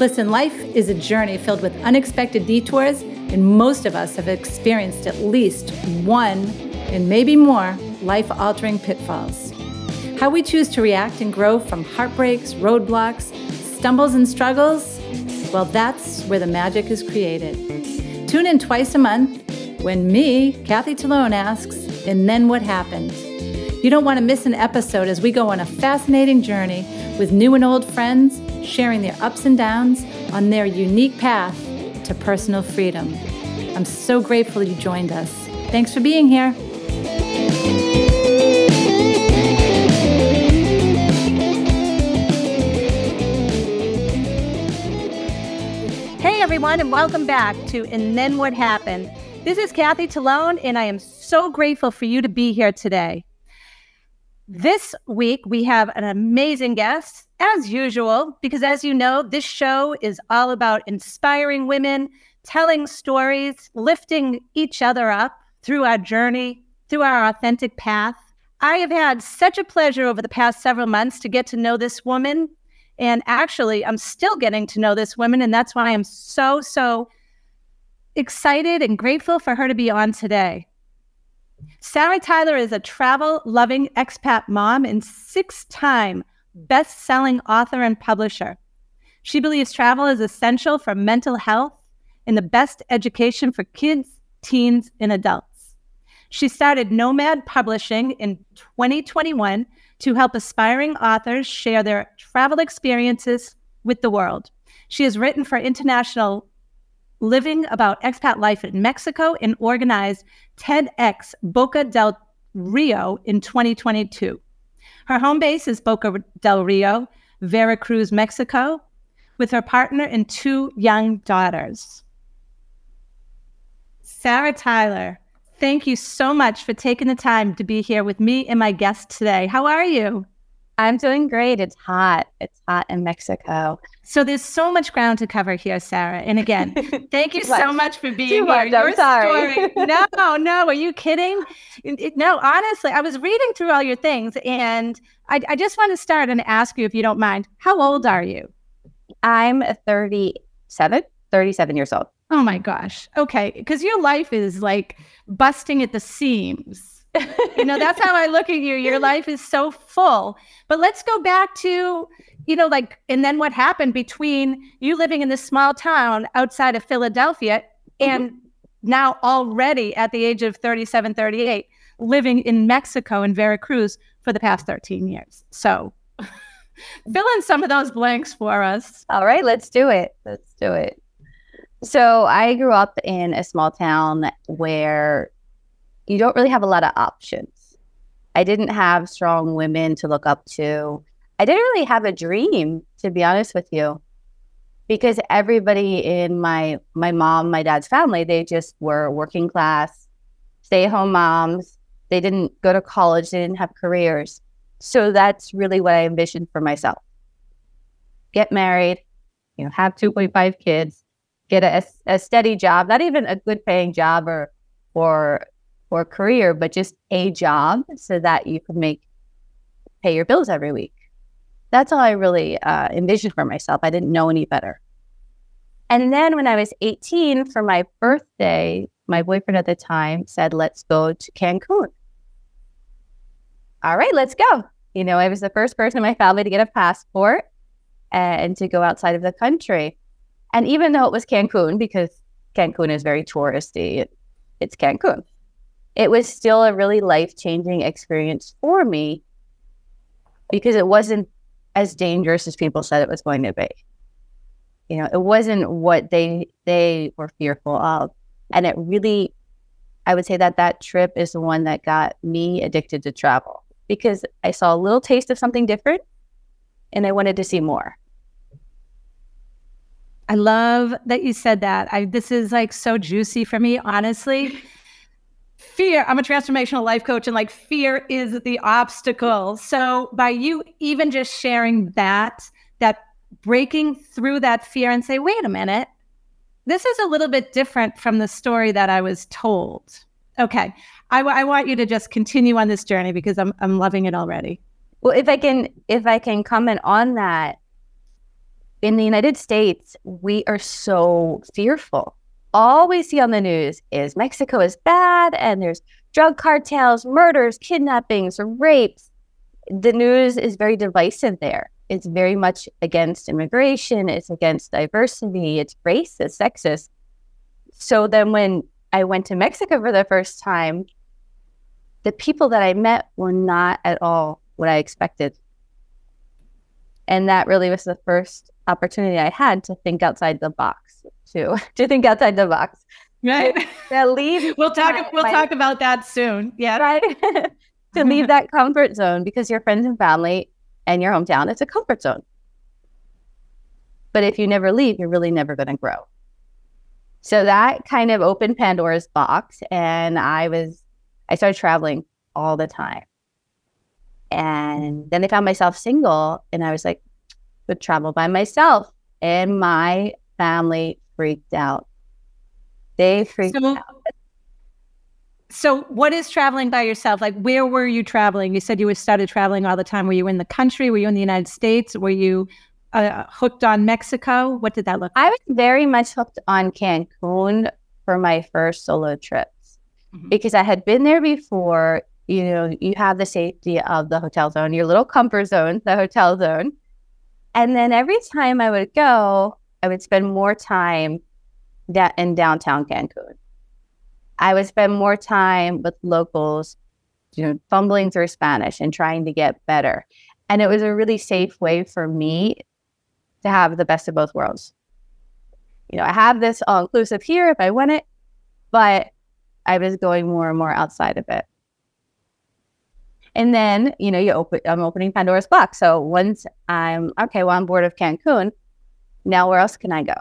Listen, life is a journey filled with unexpected detours, and most of us have experienced at least one, and maybe more, life altering pitfalls. How we choose to react and grow from heartbreaks, roadblocks, stumbles, and struggles well, that's where the magic is created. Tune in twice a month when me, Kathy Talone, asks, and then what happened? You don't want to miss an episode as we go on a fascinating journey with new and old friends sharing their ups and downs on their unique path to personal freedom. I'm so grateful you joined us. Thanks for being here. Hey, everyone, and welcome back to And Then What Happened. This is Kathy Talone, and I am so grateful for you to be here today. This week, we have an amazing guest, as usual, because as you know, this show is all about inspiring women, telling stories, lifting each other up through our journey, through our authentic path. I have had such a pleasure over the past several months to get to know this woman and actually, I'm still getting to know this woman. And that's why I'm so, so excited and grateful for her to be on today. Sara Tyler is a travel loving expat mom and six time best selling author and publisher. She believes travel is essential for mental health and the best education for kids, teens, and adults. She started Nomad Publishing in 2021 to help aspiring authors share their travel experiences with the world. She has written for International Living about expat life in Mexico and organized TEDx Boca del Rio in 2022. Her home base is Boca del Rio, Veracruz, Mexico, with her partner and two young daughters. Sara Tyler, Thank you so much for taking the time to be here with me and my guest today. How are you? I'm doing great. It's hot. It's hot in Mexico. So there's so much ground to cover here, Sara. And again, thank you so much for being Too here. Much. I'm sorry. Story, no, no, are you kidding? No, honestly, I was reading through all your things and I, I just want to start and ask you, if you don't mind, how old are you? I'm 37, 37 years old. Oh my gosh. Okay. Because your life is like busting at the seams. You know, that's how I look at you. Your life is so full. But let's go back to, you know, like, and then what happened between you living in this small town outside of Philadelphia mm-hmm. and now already at the age of 37, 38, living in Mexico in Veracruz for the past 13 years. So fill in some of those blanks for us. All right, let's do it. Let's do it. So I grew up in a small town where you don't really have a lot of options. I didn't have strong women to look up to. I didn't really have a dream, to be honest with you, because everybody in my my mom, my dad's family, they just were working class, stay home moms. They didn't go to college. They didn't have careers. So that's really what I envisioned for myself. Get married, you know, have 2.5 kids, get a, a steady job, not even a good paying job or or or career, but just a job so that you can make pay your bills every week. That's all I really uh, envisioned for myself. I didn't know any better. And then when I was 18 for my birthday, my boyfriend at the time said, let's go to Cancun. All right, let's go. You know, I was the first person in my family to get a passport and to go outside of the country. And even though it was Cancun, because Cancun is very touristy, it's Cancun, it was still a really life changing experience for me because it wasn't as dangerous as people said it was going to be. You know, it wasn't what they they were fearful of, and it really, I would say that that trip is the one that got me addicted to travel because I saw a little taste of something different, and I wanted to see more. I love that you said that. I this is like so juicy for me, honestly. fear, I'm a transformational life coach and like fear is the obstacle. So by you even just sharing that, that breaking through that fear and say, "Wait a minute. This is a little bit different from the story that I was told." Okay. I, want you to just continue on this journey because I'm I'm loving it already. Well, if I can if I can comment on that, in the United States, we are so fearful. All we see on the news is Mexico is bad and there's drug cartels, murders, kidnappings, rapes. The news is very divisive there. It's very much against immigration, it's against diversity, it's racist, sexist. So then when I went to Mexico for the first time, the people that I met were not at all what I expected. And that really was the first opportunity I had to think outside the box, to to think outside the box. Right. To leave. we'll talk my, we'll my, talk about that soon. Yeah. Right. to leave that comfort zone because your friends and family and your hometown, it's a comfort zone. But if you never leave, you're really never going to grow. So that kind of opened Pandora's box. And I was, I started traveling all the time. And then I found myself single and I was like, would travel by myself. And my family freaked out. They freaked so, out. So, what is traveling by yourself? Like, where were you traveling? You said you started traveling all the time. Were you in the country? Were you in the United States? Were you uh, hooked on Mexico? What did that look like? I was very much hooked on Cancun for my first solo trips mm-hmm. because I had been there before. You know, you have the safety of the hotel zone, your little comfort zone, the hotel zone. And then every time I would go, I would spend more time in downtown Cancun. I would spend more time with locals, you know, fumbling through Spanish and trying to get better. And it was a really safe way for me to have the best of both worlds. You know, I have this all inclusive here if I want it, but I was going more and more outside of it. And then, you know, you open I'm opening Pandora's box. So once I'm okay, well, I'm bored of Cancun. Now where else can I go?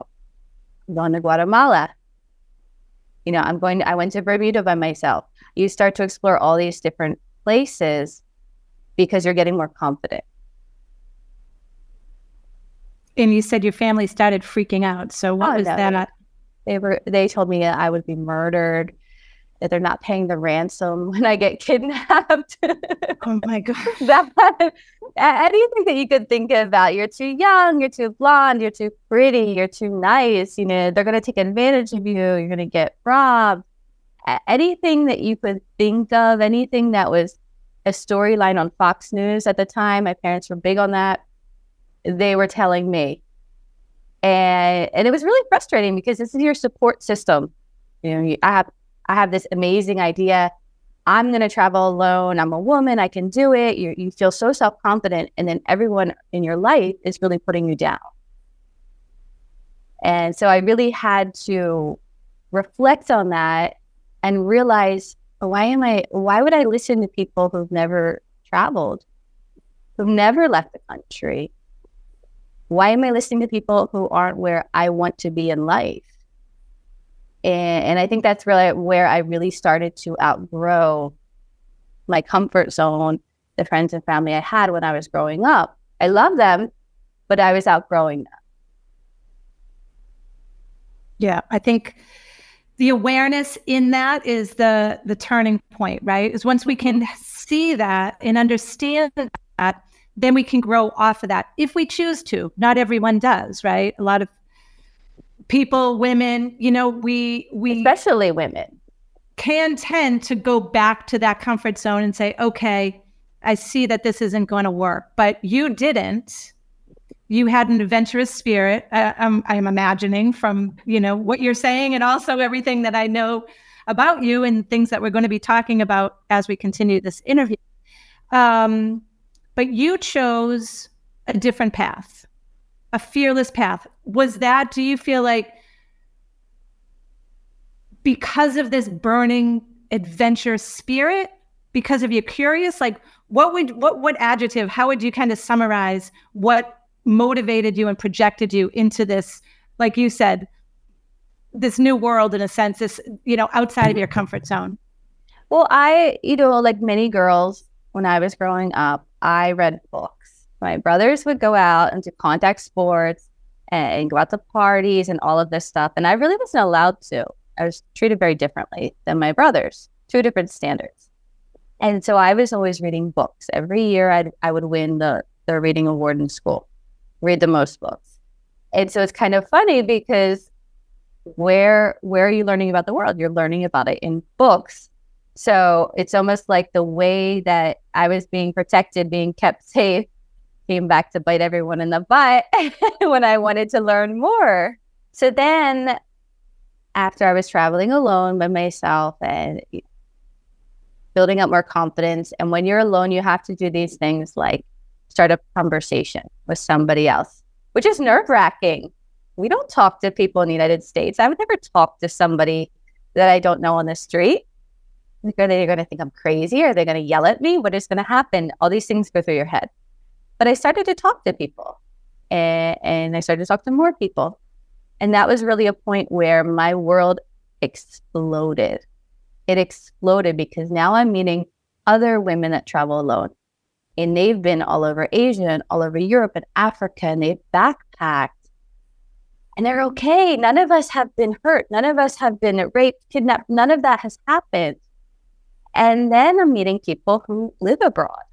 I'm going to Guatemala. You know, I'm going to, I went to Bermuda by myself. You start to explore all these different places because you're getting more confident. And you said your family started freaking out. So what oh, was no, that? They were they told me I would be murdered, that they're not paying the ransom when I get kidnapped. oh my god. that anything that you could think about. You're too young, you're too blonde, you're too pretty, you're too nice, you know, they're gonna take advantage of you, you're gonna get robbed. Anything that you could think of, anything that was a storyline on Fox News at the time, my parents were big on that they were telling me. And and it was really frustrating because this is your support system. You know, I have I have this amazing idea. I'm going to travel alone. I'm a woman. I can do it. You you feel so self confident, and then everyone in your life is really putting you down. And so I really had to reflect on that and realize why am I? Why would I listen to people who've never traveled, who've never left the country, why am I listening to people who aren't where I want to be in life? And, and I think that's really where I really started to outgrow my comfort zone, the friends and family I had when I was growing up. I love them, but I was outgrowing them. Yeah, I think the awareness in that is the the turning point, right? Is once we can mm-hmm. see that and understand that, then we can grow off of that if we choose to. Not everyone does, right? A lot of people, women, you know, we we especially women can tend to go back to that comfort zone and say, "Okay, I see that this isn't going to work." But you didn't. You had an adventurous spirit. Uh, I'm, I'm imagining from you know what you're saying, and also everything that I know about you and things that we're going to be talking about as we continue this interview. Um, but you chose a different path, a fearless path. Was that, do you feel like because of this burning adventure spirit, because of you curious, like what would, what, what adjective, how would you kind of summarize what motivated you and projected you into this, like you said, this new world in a sense, this, you know, outside of your comfort zone? Well, I, you know, like many girls when I was growing up, I read books. My brothers would go out and do contact sports and go out to parties and all of this stuff. And I really wasn't allowed to. I was treated very differently than my brothers, two different standards. And so I was always reading books. Every year I'd, I would win the, the reading award in school, read the most books. And so it's kind of funny because where where are you learning about the world? You're learning about it in books. So it's almost like the way that I was being protected, being kept safe, came back to bite everyone in the butt when I wanted to learn more. So then after I was traveling alone by myself and building up more confidence. And when you're alone, you have to do these things like start a conversation with somebody else, which is nerve wracking. We don't talk to people in the United States. I would never talk to somebody that I don't know on the street. Like, are they going to think I'm crazy? Are they going to yell at me? What is going to happen? All these things go through your head. But I started to talk to people and, and I started to talk to more people. And that was really a point where my world exploded. It exploded because now I'm meeting other women that travel alone. And they've been all over Asia and all over Europe and Africa, and they've backpacked. And they're okay. None of us have been hurt. None of us have been raped, kidnapped. None of that has happened. And then I'm meeting people who live abroad.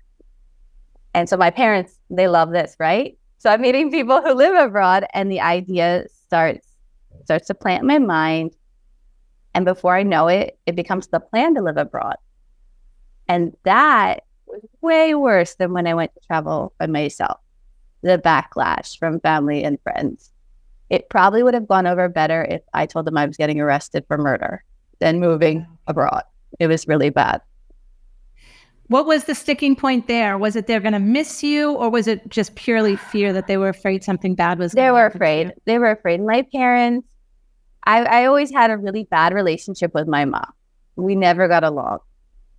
And so my parents, they love this, right? So I'm meeting people who live abroad, and the idea starts starts to plant in my mind. And before I know it, it becomes the plan to live abroad. And that was way worse than when I went to travel by myself. The backlash from family and friends. It probably would have gone over better if I told them I was getting arrested for murder than moving abroad. It was really bad. What was the sticking point there? Was it they're going to miss you, or was it just purely fear that they were afraid something bad was? They were afraid. They were afraid. My parents. I, I always had a really bad relationship with my mom. We never got along,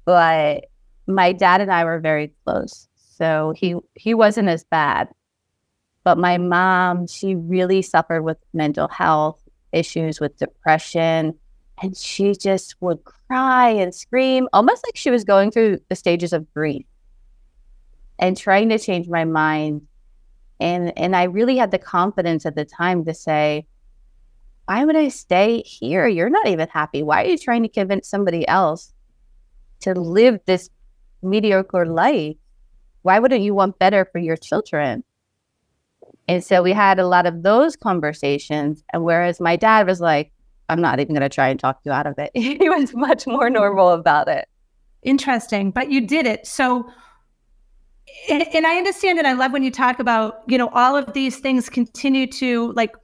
but my dad and I were very close. So he he wasn't as bad. But my mom, she really suffered with mental health issues, with depression and she just would cry and scream, almost like she was going through the stages of grief and trying to change my mind. And and I really had the confidence at the time to say, why would I stay here? You're not even happy. Why are you trying to convince somebody else to live this mediocre life? Why wouldn't you want better for your children? And so we had a lot of those conversations. And whereas my dad was like, I'm not even going to try and talk you out of it. he was much more normal about it. Interesting, but you did it. So, and, and I understand and I love when you talk about, you know, all of these things continue to like,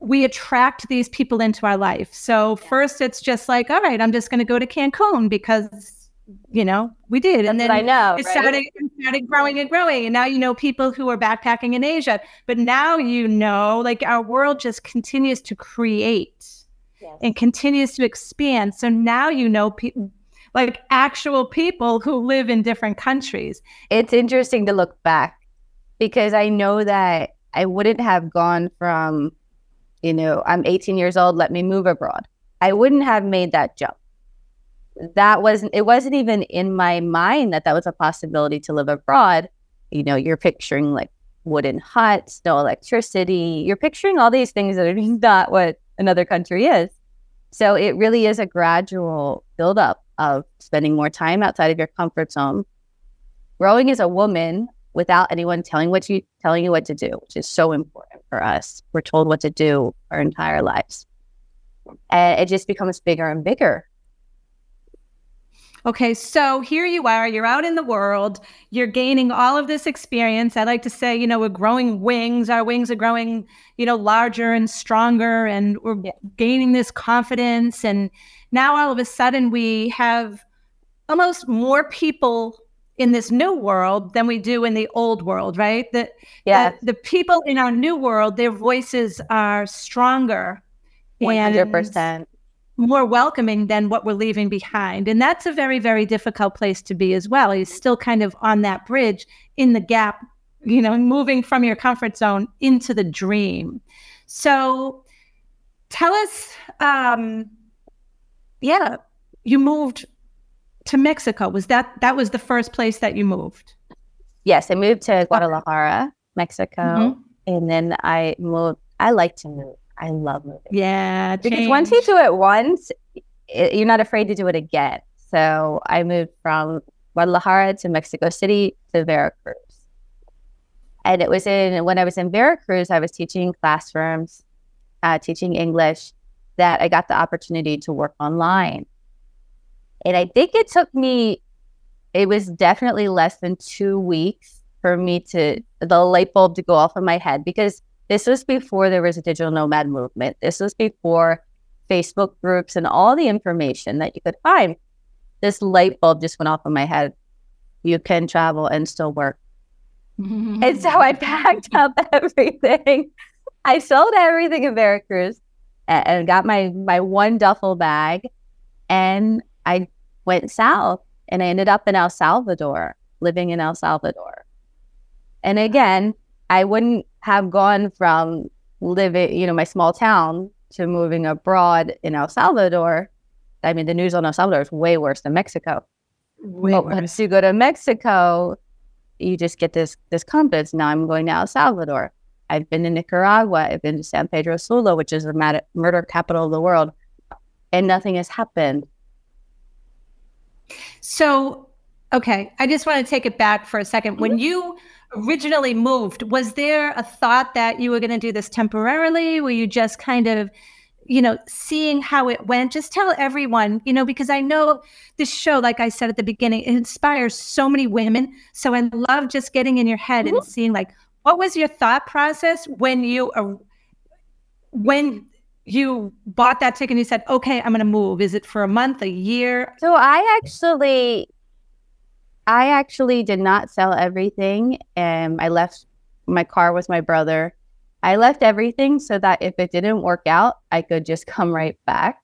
we attract these people into our life. So, first it's just like, all right, I'm just going to go to Cancun because you know, we did. And then I know it right? started, it started growing and growing. And now you know people who are backpacking in Asia. But now you know, like our world just continues to create yes. and continues to expand. So now you know people like actual people who live in different countries. It's interesting to look back because I know that I wouldn't have gone from, you know, I'm 18 years old, let me move abroad. I wouldn't have made that jump. That wasn't, it wasn't even in my mind that that was a possibility to live abroad. You know, you're picturing like wooden huts, no electricity. You're picturing all these things that are not what another country is. So it really is a gradual buildup of spending more time outside of your comfort zone, growing as a woman without anyone telling what you telling you what to do, which is so important for us. We're told what to do our entire lives. And it just becomes bigger and bigger Okay, so here you are, you're out in the world, you're gaining all of this experience. I like to say, you know, we're growing wings, our wings are growing, you know, larger and stronger, and we're gaining this confidence. And now all of a sudden, we have almost more people in this new world than we do in the old world, right? That yeah. the, the people in our new world, their voices are stronger. 100% more welcoming than what we're leaving behind. And that's a very, very difficult place to be as well. He's still kind of on that bridge in the gap, you know, moving from your comfort zone into the dream. So tell us, um, yeah, you moved to Mexico. Was that that was the first place that you moved? Yes, I moved to Guadalajara, Mexico, mm-hmm. and then I moved. I like to move. I love moving. Yeah. Because once you do it once, it, you're not afraid to do it again. So I moved from Guadalajara to Mexico City to Veracruz. And it was in when I was in Veracruz, I was teaching classrooms, uh, teaching English, that I got the opportunity to work online. And I think it took me, it was definitely less than two weeks for me to, the light bulb to go off in my head because this was before there was a digital nomad movement. This was before Facebook groups and all the information that you could find. This light bulb just went off in my head. You can travel and still work. and so I packed up everything. I sold everything in Veracruz and, and got my my one duffel bag and I went south and I ended up in El Salvador, living in El Salvador. And again, I wouldn't have gone from living, you know, my small town to moving abroad in El Salvador. I mean, the news on El Salvador is way worse than Mexico. Way but worse. once you go to Mexico, you just get this this confidence. Now I'm going to El Salvador. I've been to Nicaragua. I've been to San Pedro Sula, which is the murder capital of the world, and nothing has happened. So, okay, I just want to take it back for a 2nd mm-hmm. When you originally moved, was there a thought that you were going to do this temporarily? Were you just kind of, you know, seeing how it went? Just tell everyone, you know, because I know this show, like I said at the beginning, it inspires so many women. So I love just getting in your head mm-hmm. and seeing, like, what was your thought process when you, uh, when you bought that ticket and you said, okay, I'm going to move? Is it for a month, a year? So I actually, I actually did not sell everything. And I left my car with my brother. I left everything so that if it didn't work out, I could just come right back.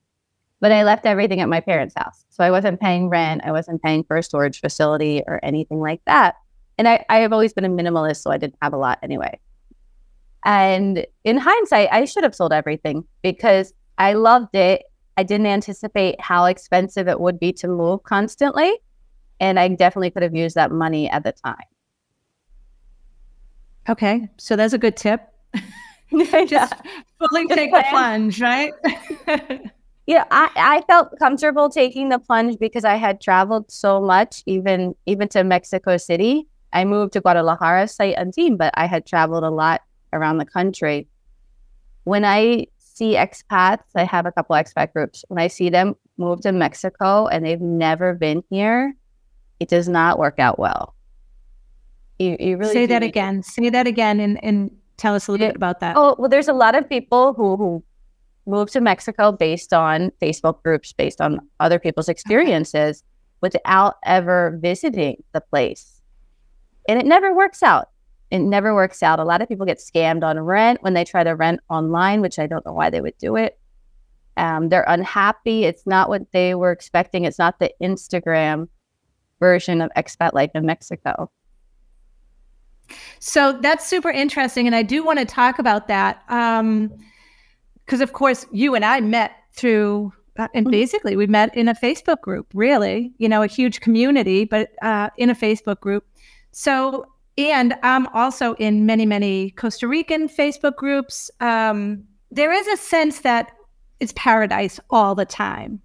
But I left everything at my parents' house. So I wasn't paying rent. I wasn't paying for a storage facility or anything like that. And I, I have always been a minimalist, so I didn't have a lot anyway. And in hindsight, I should have sold everything because I loved it. I didn't anticipate how expensive it would be to move constantly. And I definitely could have used that money at the time. Okay. So that's a good tip. Just fully take the plunge, right? yeah, I, I felt comfortable taking the plunge because I had traveled so much, even even to Mexico City. I moved to Guadalajara sight unseen, but I had traveled a lot around the country. When I see expats, I have a couple expat groups. When I see them move to Mexico and they've never been here, it does not work out well. You, you really say that again. Say that again and, and tell us a little bit about that. Oh, well, there's a lot of people who, who move to Mexico based on Facebook groups, based on other people's experiences without ever visiting the place. And it never works out it never works out. A lot of people get scammed on rent when they try to rent online, which I don't know why they would do it. Um, they're unhappy. It's not what they were expecting. It's not the Instagram version of expat life in Mexico. So that's super interesting. And I do want to talk about that. Because, um, of course, you and I met through, uh, and mm-hmm. basically we met in a Facebook group, really, you know, a huge community, but uh, in a Facebook group. So and I'm also in many, many Costa Rican Facebook groups. Um, there is a sense that it's paradise all the time.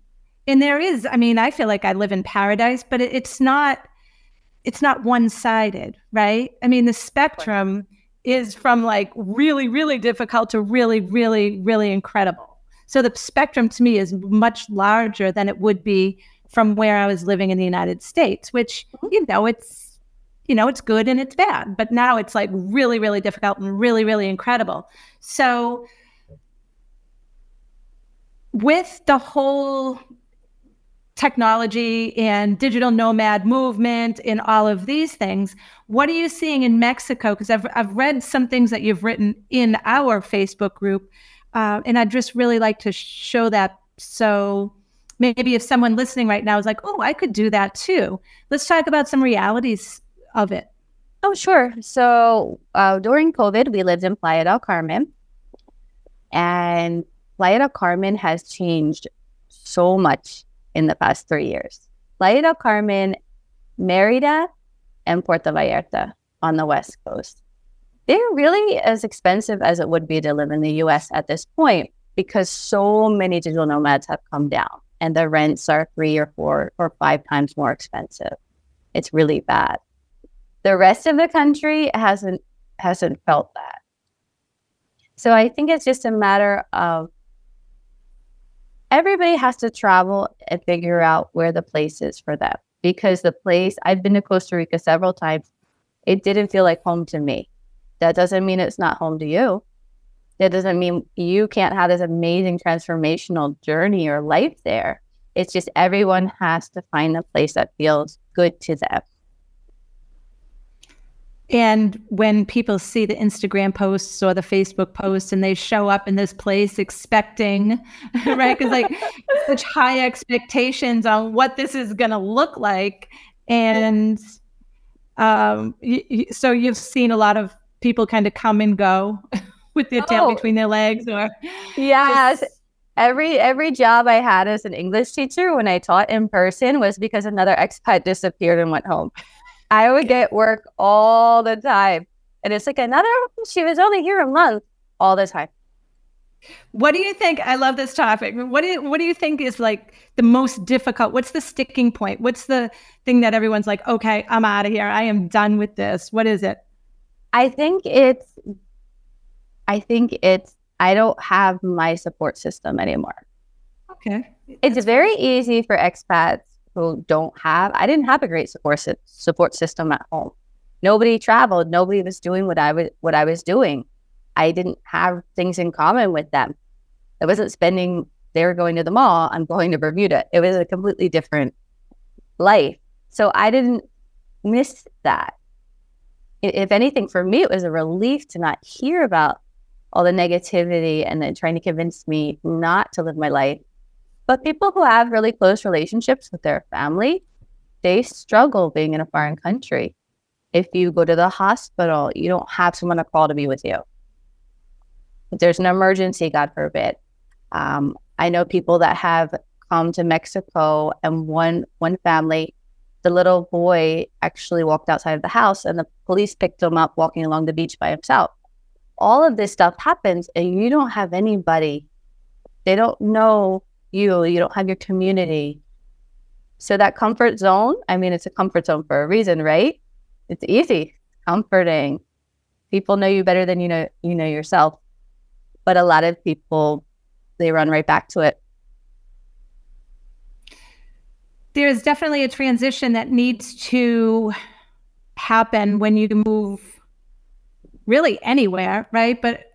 And there is, I mean, I feel like I live in paradise, but it, it's not it's not one-sided, right? I mean, the spectrum is from like really, really difficult to really, really, really incredible. So the spectrum to me is much larger than it would be from where I was living in the United States, which, mm-hmm. you know, it's you know, it's good and it's bad. But now it's like really, really difficult and really, really incredible. So, with the whole technology and digital nomad movement and all of these things, what are you seeing in Mexico? Because I've, I've read some things that you've written in our Facebook group, uh, and I'd just really like to show that. So, maybe if someone listening right now is like, oh, I could do that too. Let's talk about some realities of it? Oh, sure. So uh, during COVID, we lived in Playa del Carmen, and Playa del Carmen has changed so much in the past three years. Playa del Carmen, Merida, and Puerto Vallarta on the West Coast. They're really as expensive as it would be to live in the US at this point because so many digital nomads have come down and the rents are three or four or five times more expensive. It's really bad. The rest of the country hasn't hasn't felt that. So I think it's just a matter of everybody has to travel and figure out where the place is for them because the place I've been to Costa Rica several times, it didn't feel like home to me. That doesn't mean it's not home to you. That doesn't mean you can't have this amazing transformational journey or life there. It's just everyone has to find the place that feels good to them. And when people see the Instagram posts or the Facebook posts and they show up in this place expecting, right? Because like such high expectations on what this is going to look like. And um, y- y- so you've seen a lot of people kind of come and go with their tail oh, between their legs or. Yes. Just... every every job I had as an English teacher when I taught in person was because another expat disappeared and went home. I would get work all the time. And it's like another, she was only here a month all the time. What do you think? I love this topic. What do you, what do you think is like the most difficult? What's the sticking point? What's the thing that everyone's like, okay, I'm out of here. I am done with this. What is it? I think it's, I think it's, I don't have my support system anymore. Okay. It's That's very easy for expats who don't have i didn't have a great support support system at home. Nobody traveled. Nobody was doing what i was what i was doing. I didn't have things in common with them. I wasn't spending they were going to the mall i'm going to bermuda. It was a completely different life. So i didn't miss that. If anything for me it was a relief to not hear about all the negativity and then trying to convince me not to live my life but people who have really close relationships with their family, they struggle being in a foreign country. If you go to the hospital, you don't have someone to call to be with you. If there's an emergency, God forbid. Um, I know people that have come to Mexico, and one one family, the little boy actually walked outside of the house, and the police picked him up walking along the beach by himself. All of this stuff happens, and you don't have anybody. They don't know you, you don't have your community. So that comfort zone, I mean, it's a comfort zone for a reason, right? It's easy, comforting. People know you better than you know you know yourself. But a lot of people they run right back to it. There's definitely a transition that needs to happen when you move really anywhere, right? But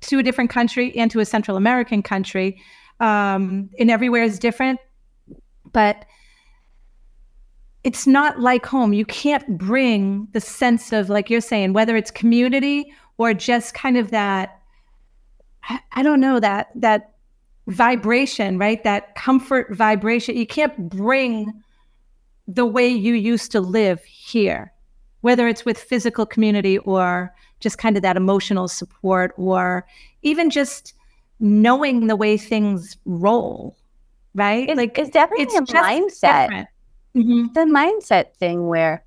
to a different country and to a Central American country um, and everywhere is different. But it's not like home. You can't bring the sense of, like you're saying, whether it's community or just kind of that, I, I don't know, that, that vibration, right? That comfort vibration. You can't bring the way you used to live here, whether it's with physical community or just kind of that emotional support or even just knowing the way things roll, right? It's, like it's definitely it's a mindset. Mm-hmm. The mindset thing where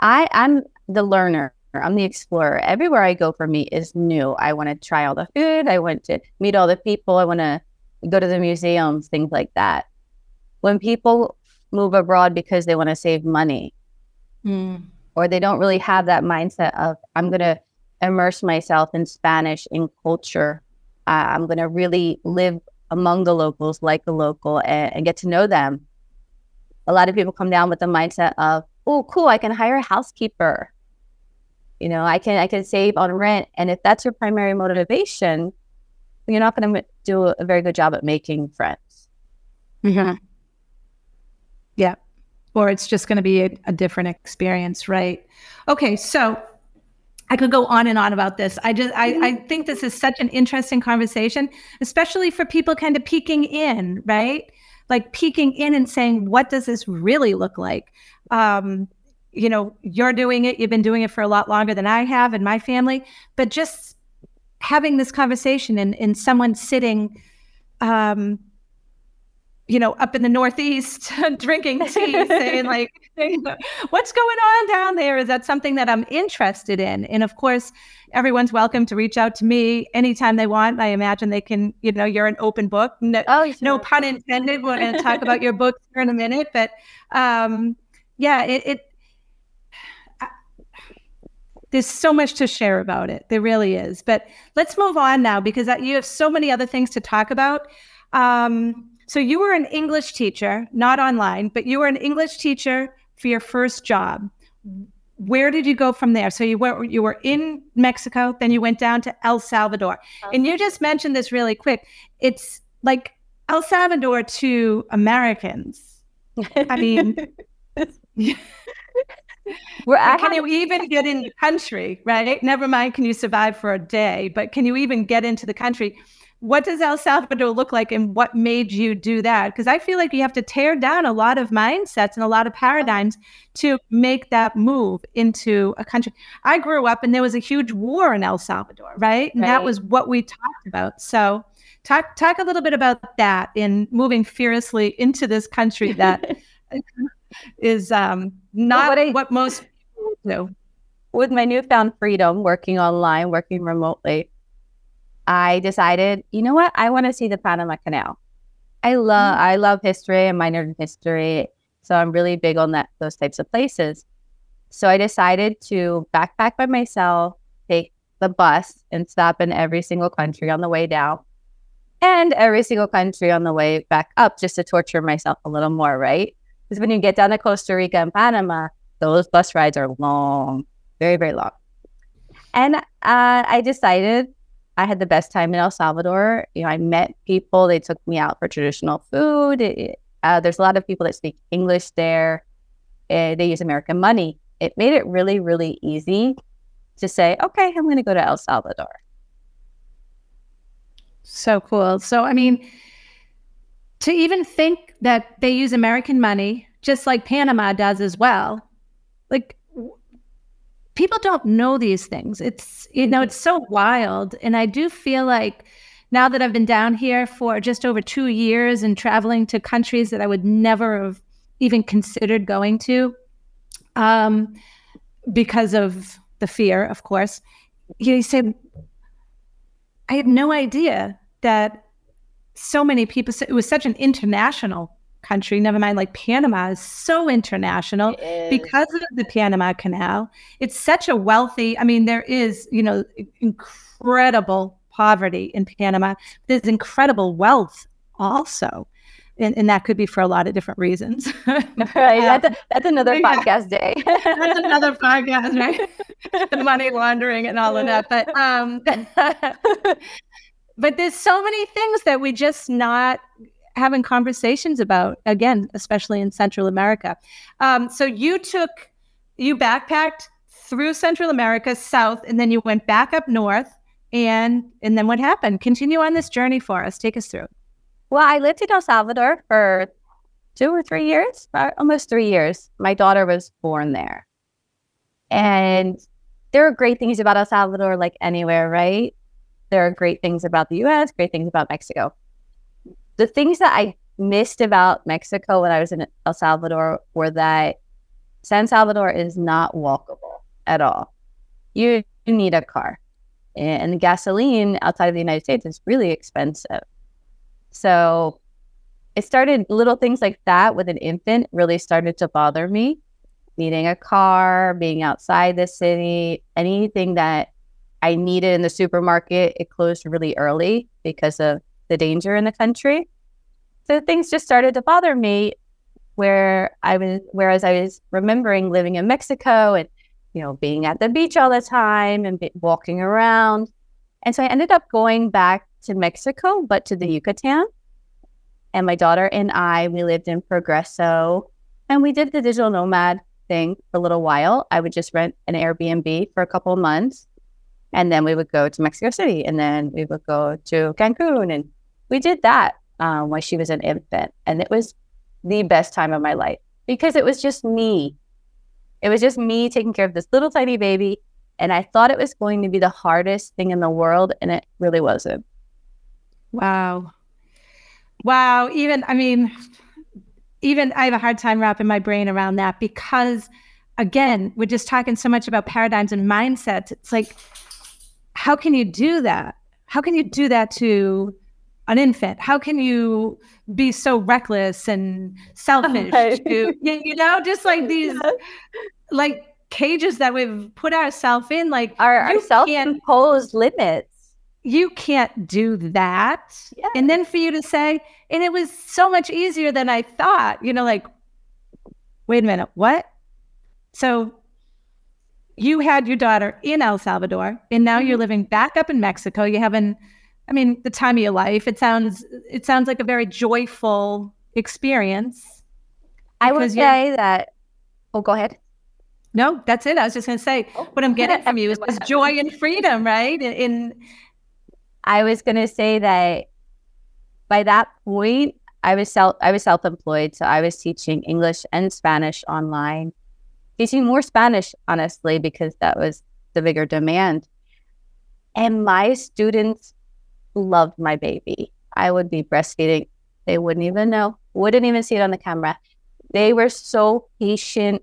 I I'm the learner. I'm the explorer. Everywhere I go for me is new. I want to try all the food. I want to meet all the people. I want to go to the museums, things like that. When people move abroad because they want to save money, mm. or they don't really have that mindset of I'm going to immerse myself in Spanish in culture uh, I'm going to really live among the locals, like a local, and, and, get to know them. A lot of people come down with the mindset of, "Oh, cool! I can hire a housekeeper. You know, I can I can save on rent." And if that's your primary motivation, you're not going to do a very good job at making friends. Mm-hmm. Yeah, or it's just going to be a, a different experience, right? Okay, so I could go on and on about this. I just I, I mm-hmm. think this is such an interesting conversation, especially for people kind of peeking in, right? Like peeking in and saying, what does this really look like? Um, you know, you're doing it, you've been doing it for a lot longer than I have and my family, but just having this conversation and, and someone sitting um, you know, up in the Northeast drinking tea, saying like, what's going on down there? Is that something that I'm interested in? And of course, everyone's welcome to reach out to me anytime they want. I imagine they can, you know, you're an open book. No, oh, sure. no pun intended. We're going to talk about your book here in a minute, but um, yeah, it, it there's so much to share about it. There really is. But let's move on now because you have so many other things to talk about. Um, so you were an English teacher, not online, but you were an English teacher for your first job. Where did you go from there? So you were you were in Mexico, then you went down to El Salvador. And you just mentioned this really quick. It's like El Salvador to Americans. I mean, Where I can you even get in the country, right? Never mind, can you survive for a day, but can you even get into the country? What does El Salvador look like and what made you do that? Because I feel like you have to tear down a lot of mindsets and a lot of paradigms to make that move into a country. I grew up and there was a huge war in El Salvador, right? And right. that was what we talked about. So, talk talk a little bit about that in moving fearlessly into this country that is um, not what, I, what most people do. With my newfound freedom, working online, working remotely, I decided, you know what? I want to see the Panama Canal. I love mm-hmm. I love history. I'm minored in history, so I'm really big on that those types of places. So I decided to backpack by myself, take the bus, and stop in every single country on the way down, and every single country on the way back up, just to torture myself a little more, right? Because when you get down to Costa Rica and Panama, those bus rides are long, very, very long. And uh, I decided I had the best time in El Salvador. You know, I met people. They took me out for traditional food. It, uh, there's a lot of people that speak English there. Uh, they use American money. It made it really, really easy to say, okay, I'm going to go to El Salvador. So cool. So, I mean, to even think that they use American money, just like Panama does as well. Like people don't know these things. It's you know, it's so wild. And I do feel like now that I've been down here for just over two years and traveling to countries that I would never have even considered going to, um, because of the fear, of course. You say, I had no idea that so many people. It was such an international country. Never mind, like Panama is so international is. because of the Panama Canal. It's such a wealthy. I mean, there is you know incredible poverty in Panama. There's incredible wealth also. And, and, that could be for a lot of different reasons. right. That's, a, that's another podcast day. that's another podcast, right? the money laundering and all of that. But um, but there's so many things that we just not having conversations about again especially in central america. Um, so you took you backpacked through central america south and then you went back up north and and then what happened? Continue on this journey for us. Take us through. Well i lived in el salvador for two or three years almost three years. My daughter was born there. And there are great things about el salvador like anywhere right? There are great things about the US, great things about Mexico. The things that I missed about Mexico when I was in El Salvador were that San Salvador is not walkable at all. You, you need a car. And the gasoline outside of the United States is really expensive. So it started little things like that with an infant really started to bother me. Needing a car, being outside the city, anything that I needed in the supermarket. It closed really early because of the danger in the country. So things just started to bother me where I was whereas I was remembering living in Mexico and you know being at the beach all the time and be, walking around. And so I ended up going back to Mexico but to the Yucatan. And my daughter and I we lived in Progreso and we did the digital nomad thing for a little while. I would just rent an Airbnb for a couple months and then we would go to Mexico City and then we would go to Cancun. And we did that um, while she was an infant. And it was the best time of my life because it was just me. It was just me taking care of this little tiny baby. And I thought it was going to be the hardest thing in the world. And it really wasn't. Wow. Wow. Even, I mean, even I have a hard time wrapping my brain around that because, again, we're just talking so much about paradigms and mindsets. It's like, how can you do that? How can you do that to an infant? How can you be so reckless and selfish? to, you know, just like these, like, cages that we've put ourselves in, like our, our self-imposed limits. You can't do that. Yes. And then for you to say, and it was so much easier than I thought, you know, like, wait a minute, what? So you had your daughter in El Salvador, and now mm-hmm. you're living back up in Mexico. You haven't, I mean, the time of your life. It sounds, it sounds like a very joyful experience. I would say that. Oh, go ahead. No, that's it. I was just going to say oh. what I'm getting from you is, is joy and freedom, right? In, in I was going to say that by that point, I was self I was self employed, so I was teaching English and Spanish online teaching more Spanish, honestly, because that was the bigger demand. And my students loved my baby. I would be breastfeeding. They wouldn't even know, wouldn't even see it on the camera. They were so patient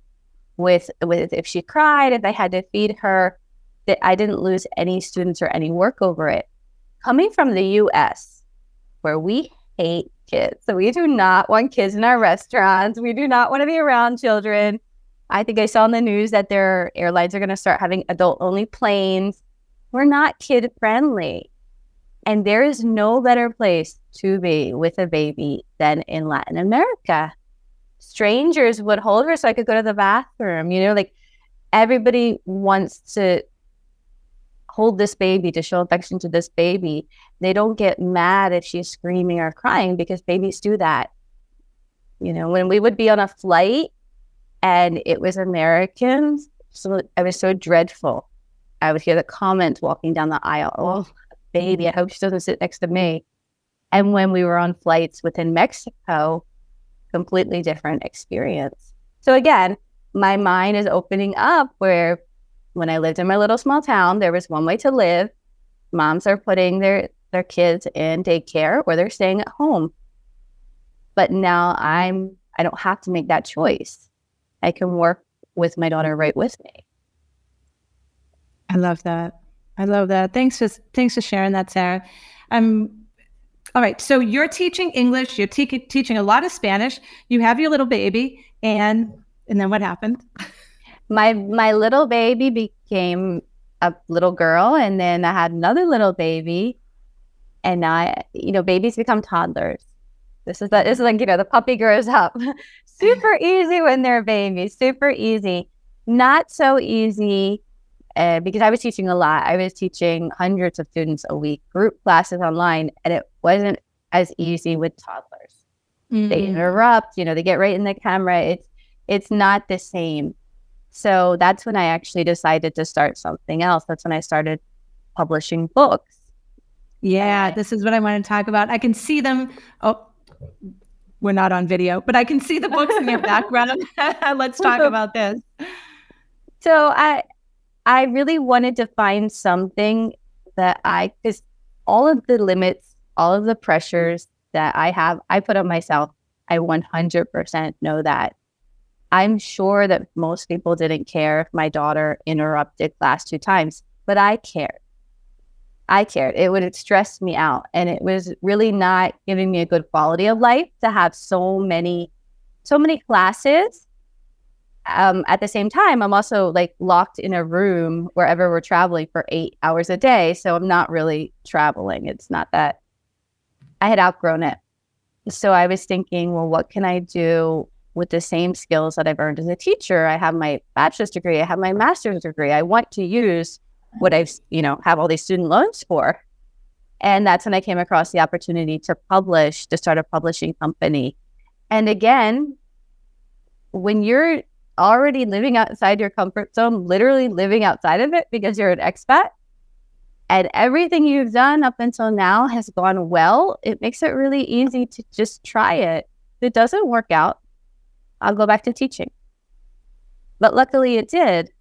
with with if she cried, if I had to feed her, that I didn't lose any students or any work over it. Coming from the US, where we hate kids. So we do not want kids in our restaurants. We do not want to be around children. I think I saw in the news that their airlines are going to start having adult only planes. We're not kid friendly. And there is no better place to be with a baby than in Latin America. Strangers would hold her so I could go to the bathroom. You know, like everybody wants to hold this baby to show affection to this baby. They don't get mad if she's screaming or crying because babies do that. You know, when we would be on a flight and it was Americans. So I was so dreadful. I would hear the comments walking down the aisle. Oh, baby, I hope she doesn't sit next to me. And when we were on flights within Mexico, completely different experience. So again, my mind is opening up where when I lived in my little small town, there was one way to live. Moms are putting their their kids in daycare or they're staying at home. But now I'm I don't have to make that choice. I can work with my daughter right with me. I love that. I love that. Thanks for thanks for sharing that, Sara. Um, all right. So you're teaching English. You're te- teaching a lot of Spanish. You have your little baby, and and then what happened? My my little baby became a little girl, and then I had another little baby, and I, you know, babies become toddlers. This is that. This is like you know, the puppy grows up. super easy when they're babies. Super easy. Not so easy uh, because I was teaching a lot. I was teaching hundreds of students a week, group classes online, and it wasn't as easy with toddlers. Mm-hmm. They interrupt. You know, they get right in the camera. It's it's not the same. So that's when I actually decided to start something else. That's when I started publishing books. Yeah, this is what I want to talk about. I can see them. Oh, we're not on video, but I can see the books in your background. Let's talk about this. So I I really wanted to find something that I because all of the limits, all of the pressures that I have, I put on myself. I 100% know that. I'm sure that most people didn't care if my daughter interrupted class two times, but I cared. I cared. It would stress me out. And it was really not giving me a good quality of life to have so many, so many classes. Um, at the same time, I'm also like locked in a room wherever we're traveling for eight hours a day. So I'm not really traveling. It's not that I had outgrown it. So I was thinking, well, what can I do with the same skills that I've earned as a teacher? I have my bachelor's degree, I have my master's degree. I want to use what I've, you know, have all these student loans for. And that's when I came across the opportunity to publish, to start a publishing company. And again, when you're already living outside your comfort zone, literally living outside of it because you're an expat, and everything you've done up until now has gone well, it makes it really easy to just try it. If it doesn't work out, I'll go back to teaching. But luckily it did.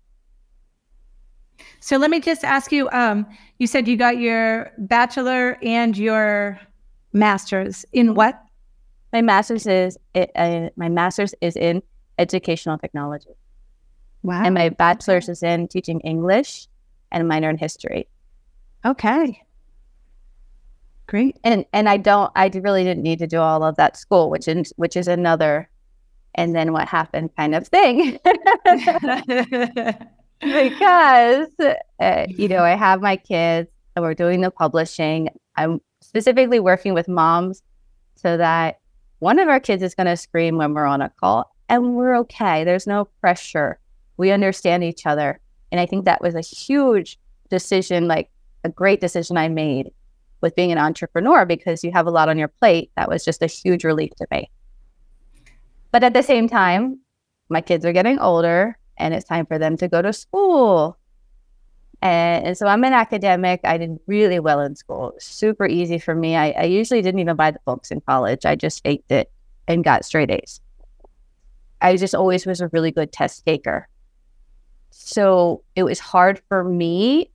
So let me just ask you. Um, you said you got your bachelor and your master's in what? My master's is uh, my master's is in educational technology. Wow. And my bachelor's is in teaching English and minor in history. Okay. Great. And and I don't I really didn't need to do all of that school, which is which is another and then what happened kind of thing. because, uh, you know, I have my kids and we're doing the publishing. I'm specifically working with moms so that one of our kids is going to scream when we're on a call and we're okay. There's no pressure. We understand each other. And I think that was a huge decision, like a great decision I made with being an entrepreneur because you have a lot on your plate. That was just a huge relief to me. But at the same time, my kids are getting older and it's time for them to go to school. And, and so I'm an academic. I did really well in school. super easy for me. I, I usually didn't even buy the books in college. I just faked it and got straight A's. I just always was a really good test taker. So it was hard for me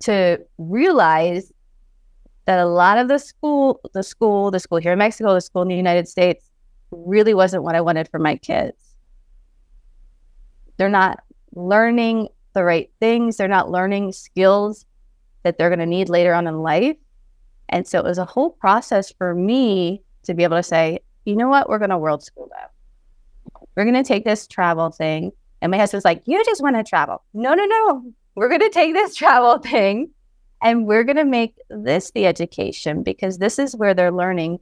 to realize that a lot of the school, the school, the school here in Mexico, the school in the United States really wasn't what I wanted for my kids. They're not learning the right things, they're not learning skills that they're going to need later on in life. And so it was a whole process for me to be able to say, you know what, we're going to world school them. We're going to take this travel thing. And my husband's like, you just want to travel. No, no, no we're going to take this travel thing and we're going to make this the education because this is where they're learning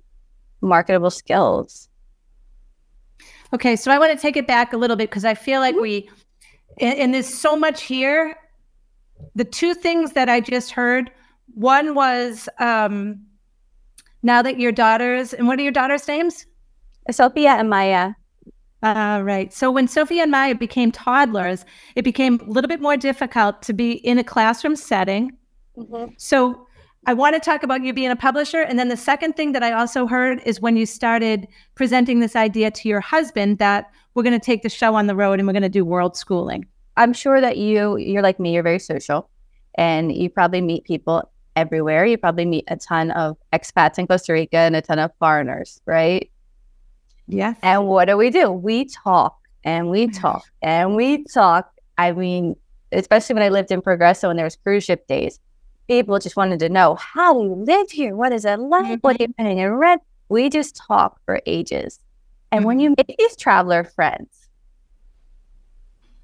marketable skills. Okay, so I want to take it back a little bit because I feel like we, and, and there's so much here. The two things that I just heard one was um, now that your daughters, and what are your daughters' names? Sophia and Maya. Uh, right. So when Sophie and Maya became toddlers, it became a little bit more difficult to be in a classroom setting. Mm-hmm. So I want to talk about you being a publisher. And then the second thing that I also heard is when you started presenting this idea to your husband that we're going to take the show on the road and we're going to do world schooling. I'm sure that you, you're like me, you're very social and you probably meet people everywhere. You probably meet a ton of expats in Costa Rica and a ton of foreigners, right? Yes. And what do we do? We talk and we talk and we talk. I mean, especially when I lived in Progreso and there was cruise ship days, people just wanted to know how do you live here? What is it like? Mm-hmm. What are you mm-hmm. paying in rent? We just talk for ages. And mm-hmm. when you make these traveler friends,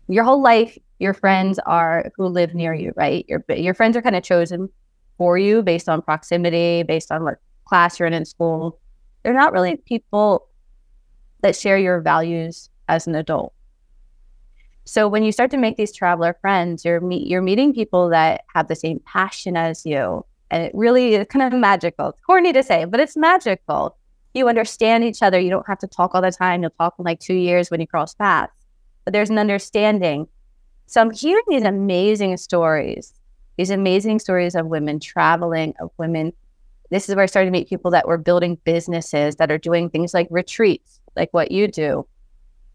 your whole life, your friends are who live near you, right? Your your friends are kind of chosen for you based on proximity, based on what class you're in in school. They're not really people that share your values as an adult. So when you start to make these traveler friends, you're meet, you're meeting people that have the same passion as you, and it really is kind of magical. It's corny to say, but it's magical. You understand each other. You don't have to talk all the time. You'll talk in like two years when you cross paths, but there's an understanding. So I'm hearing these amazing stories, these amazing stories of women traveling, of women. This is where I started to meet people that were building businesses that are doing things like retreats like what you do.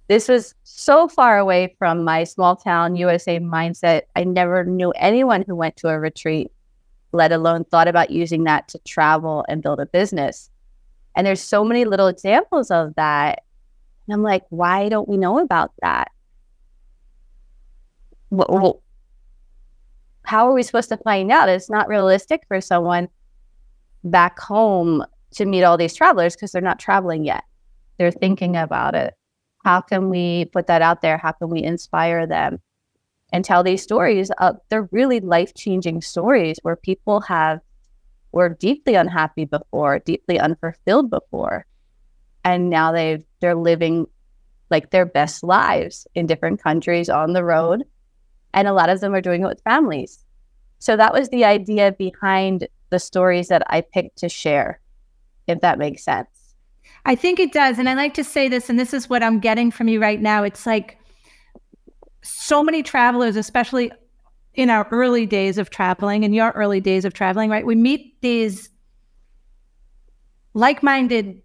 This was so far away from my small town USA mindset. I never knew anyone who went to a retreat, let alone thought about using that to travel and build a business. And there's so many little examples of that. And I'm like, why don't we know about that? Well, how are we supposed to find out? It's not realistic for someone back home to meet all these travelers because they're not traveling yet they're thinking about it. How can we put that out there? How can we inspire them and tell these stories? Uh, they're really life changing stories where people have were deeply unhappy before, deeply unfulfilled before, and now they they're living like their best lives in different countries on the road, and a lot of them are doing it with families. So that was the idea behind the stories that I picked to share, if that makes sense. I think it does. And I like to say this, and this is what I'm getting from you right now. It's like so many travelers, especially in our early days of traveling, in your early days of traveling, right? We meet these like minded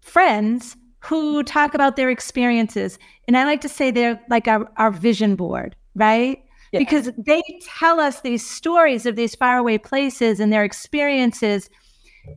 friends who talk about their experiences. And I like to say they're like our, our vision board, right? Yeah. Because they tell us these stories of these faraway places and their experiences.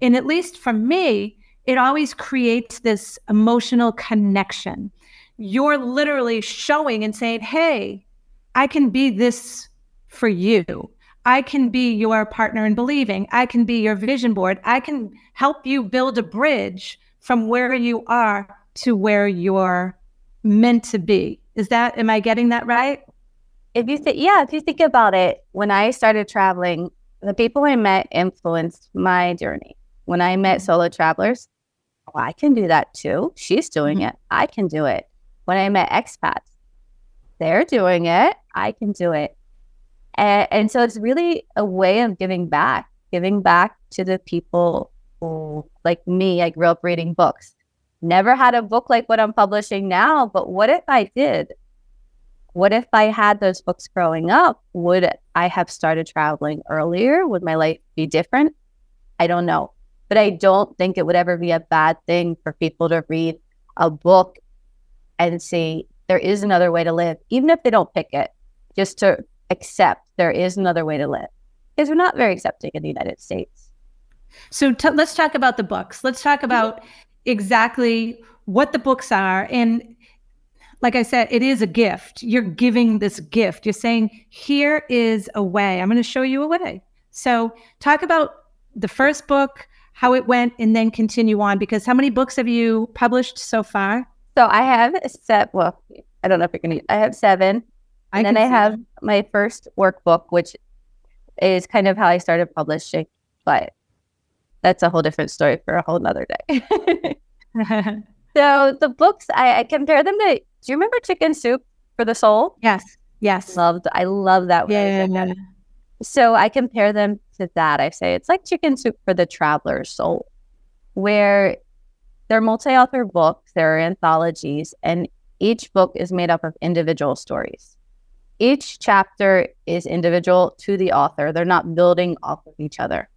And at least for me, it always creates this emotional connection. You're literally showing and saying, Hey, I can be this for you. I can be your partner in believing. I can be your vision board. I can help you build a bridge from where you are to where you're meant to be. Is that, am I getting that right? If you think, yeah, if you think about it, when I started traveling, the people I met influenced my journey. When I met mm-hmm. solo travelers, I can do that too. She's doing mm-hmm. it. I can do it. When I met expats, they're doing it. I can do it. And, and so it's really a way of giving back, giving back to the people who, like me, I grew up reading books. Never had a book like what I'm publishing now, but what if I did? What if I had those books growing up? Would I have started traveling earlier? Would my life be different? I don't know. But I don't think it would ever be a bad thing for people to read a book and say there is another way to live, even if they don't pick it, just to accept there is another way to live. Because we're not very accepting in the United States. So t- let's talk about the books. Let's talk mm-hmm. about exactly what the books are. And like I said, it is a gift. You're giving this gift. You're saying, here is a way. I'm going to show you a way. So, talk about the first book, how it went, and then continue on. Because how many books have you published so far? So, I have set, well, I don't know if you're going to, I have seven. And I then I have my first workbook, which is kind of how I started publishing, but that's a whole different story for a whole nother day. so the books I, I compare them to do you remember chicken soup for the soul? Yes. Yes. Loved I love that yeah, yeah. So I compare them to that. I say it's like chicken soup for the traveler's soul, where they're multi-author books, they're anthologies, and each book is made up of individual stories. Each chapter is individual to the author. They're not building off of each other.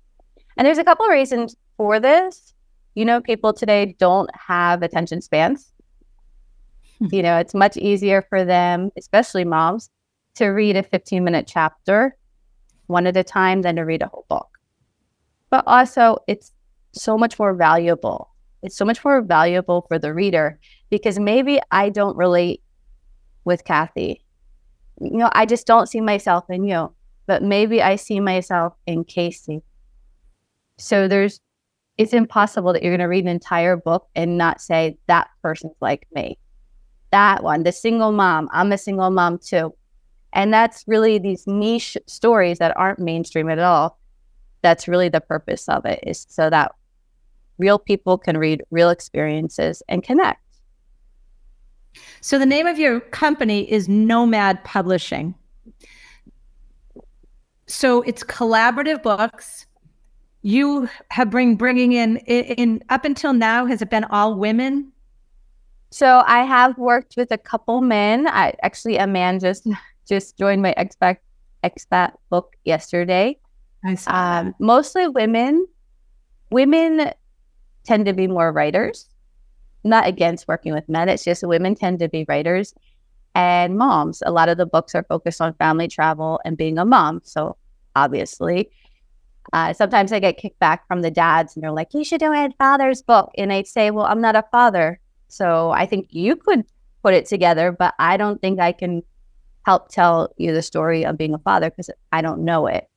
And there's a couple of reasons for this. You know, people today don't have attention spans. Hmm. you know, it's much easier for them, especially moms, to read a 15 minute chapter one at a time than to read a whole book. But also, it's so much more valuable. It's so much more valuable for the reader because maybe I don't relate with Kathy. You know, I just don't see myself in you, but maybe I see myself in Casey. So there's, it's impossible that you're going to read an entire book and not say that person's like me that one, the single mom. I'm a single mom too. And that's really these niche stories that aren't mainstream at all. That's really the purpose of it is so that real people can read real experiences and connect. So the name of your company is Nomad Publishing. So it's collaborative books. You have been bringing in, in, in up until now, has it been all women so I have worked with a couple men. I actually a man just just joined my expat expat book yesterday. I saw um, mostly women. Women tend to be more writers. Not against working with men. It's just women tend to be writers and moms. A lot of the books are focused on family travel and being a mom. So obviously, uh, sometimes I get kicked back from the dads and they're like, you should do a father's book. And I'd say, well, I'm not a father. So I think you could put it together, but I don't think I can help tell you the story of being a father because I don't know it.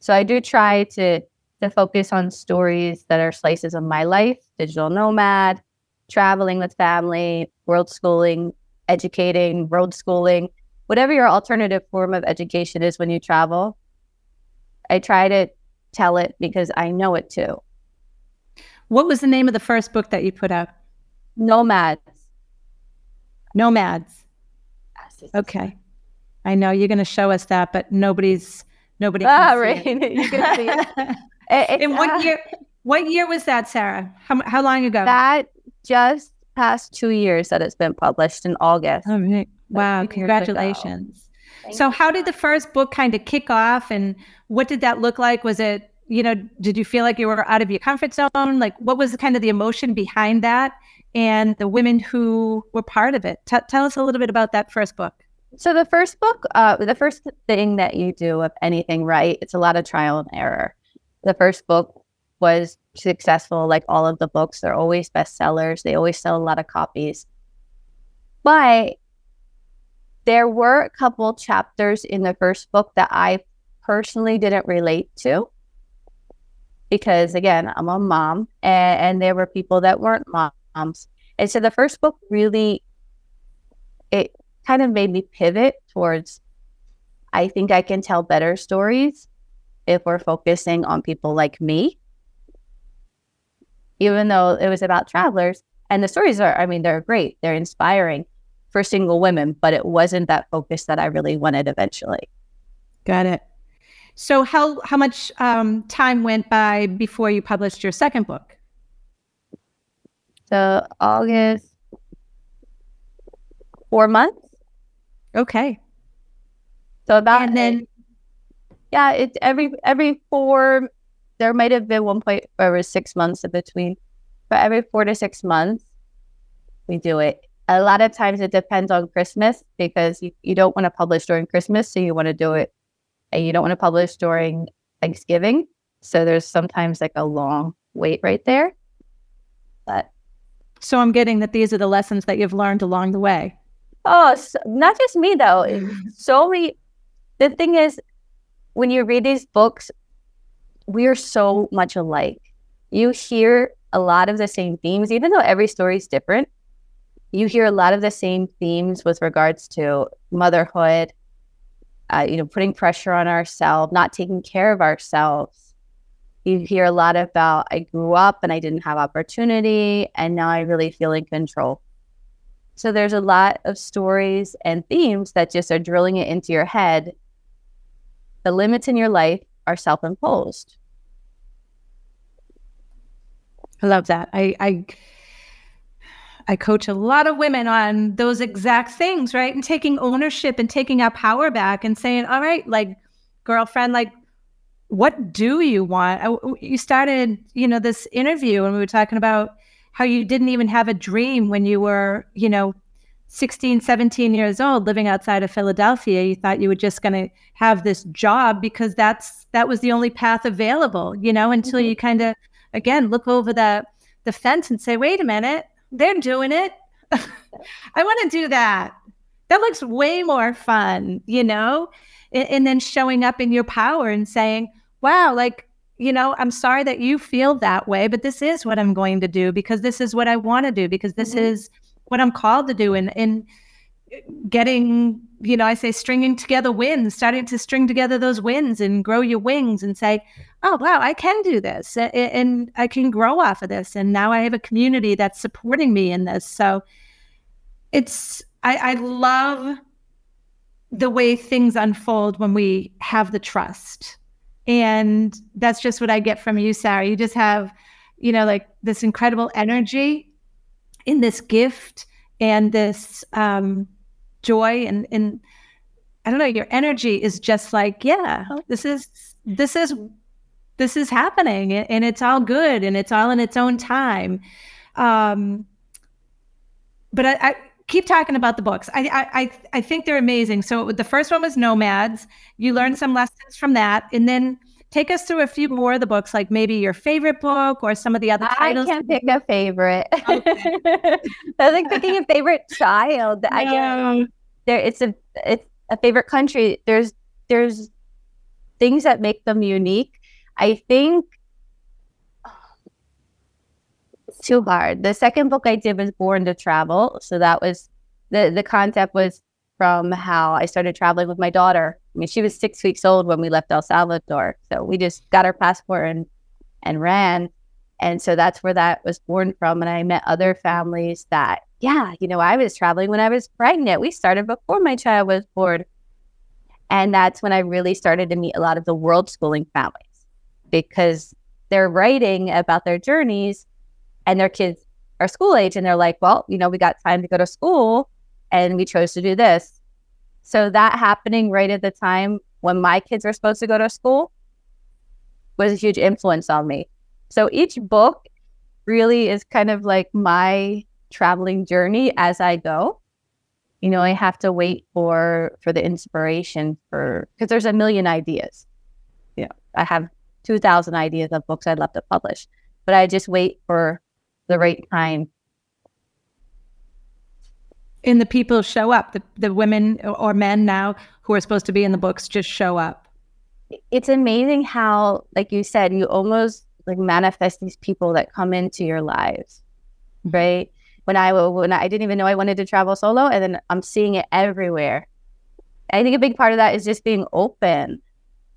So I do try to to focus on stories that are slices of my life, digital nomad, traveling with family, world schooling, educating, road schooling, whatever your alternative form of education is when you travel. I try to tell it because I know it too. What was the name of the first book that you put out? Nomads. Nomads. Okay. I know you're going to show us that, but nobody's nobody. Ah, right. you can see it. it and what uh, year? What year was that, Sara? How how long ago? That just past two years that it's been published in August. Oh, right. Wow! Congratulations. So, how did the first book kind of kick off, and what did that look like? Was it you know, did you feel like you were out of your comfort zone? Like, what was kind of the emotion behind that? and the women who were part of it. T- tell us a little bit about that first book. So the first book, uh, the first thing that you do of anything right, it's a lot of trial and error. The first book was successful, like all of the books. They're always bestsellers. They always sell a lot of copies. But there were a couple chapters in the first book that I personally didn't relate to because again i'm a mom and, and, there were people that weren't moms And so the first book really it kind of made me pivot towards I think I can tell better stories if we're focusing on people like me. Even though it was about travelers and the stories are I mean they're great, they're inspiring for single women, but it wasn't that focus that I really wanted eventually. Got it. So how how much um, time went by before you published your second book? So August, four months. Okay. So about and then yeah, it's every every four. There might have been one point where it was six months in between, but every four to six months, we do it. A lot of times it depends on Christmas because you, you don't want to publish during Christmas, so you want to do it, and you don't want to publish during Thanksgiving. So there's sometimes like a long wait right there. But so I'm getting that these are the lessons that you've learned along the way. Oh, so, not just me though. So many. The thing is, when you read these books, we are so much alike. You hear a lot of the same themes, even though every story is different. You hear a lot of the same themes with regards to motherhood, uh, you know, putting pressure on ourselves, not taking care of ourselves. You hear a lot about I grew up and I didn't have opportunity, and now I really feel in control. So there's a lot of stories and themes that just are drilling it into your head the limits in your life are self imposed. I love that. I, I I coach a lot of women on those exact things, right? And taking ownership and taking our power back and saying, all right, like girlfriend, like what do you want? You started, you know, this interview and we were talking about how you didn't even have a dream when you were, you know, 16, 17 years old living outside of Philadelphia, you thought you were just going to have this job because that's that was the only path available, you know, until mm-hmm. you kind of again look over the the fence and say, "Wait a minute, they're doing it. I want to do that. That looks way more fun, you know?" And, and then showing up in your power and saying, "Wow, like you know, I'm sorry that you feel that way, but this is what I'm going to do because this is what I want to do because this mm-hmm. is what I'm called to do and and getting, you know, I say stringing together wins, starting to string together those wins and grow your wings and say, oh, wow, I can do this and I can grow off of this. And now I have a community that's supporting me in this. So it's, I, I love the way things unfold when we have the trust. And that's just what I get from you, Sara. You just have, you know, like this incredible energy in this gift and this um, joy and and I don't know, your energy is just like, yeah, this is this is this is happening and it's all good and it's all in its own time. Um, but I, I keep talking about the books. I, I I think they're amazing. So the first one was Nomads. You learned some lessons from that, and then take us through a few more of the books, like maybe your favorite book or some of the other titles. I can't pick a favorite. Okay. That's like picking a favorite child. No. I get there. It's a it's a favorite country. There's there's things that make them unique. I think it's too hard. The second book I did was Born to Travel, so that was the the concept was from how I started traveling with my daughter. I mean, she was six weeks old when we left El Salvador. So we just got our passport and and ran. And so that's where that was born from. And I met other families that, yeah, you know, I was traveling when I was pregnant. We started before my child was born. And that's when I really started to meet a lot of the world schooling families because they're writing about their journeys and their kids are school age. And they're like, well, you know, we got time to go to school and we chose to do this. So that happening right at the time when my kids were supposed to go to school was a huge influence on me. So each book really is kind of like my traveling journey as I go. You know, I have to wait for for the inspiration for because there's a million ideas. You know, I have 2000 ideas of books I'd love to publish, but I just wait for the right time. And the people show up. The, the women or men now who are supposed to be in the books just show up. It's amazing how like you said you almost like manifest these people that come into your lives mm-hmm. right? When I when I didn't even know I wanted to travel solo, and then I'm seeing it everywhere. I think a big part of that is just being open,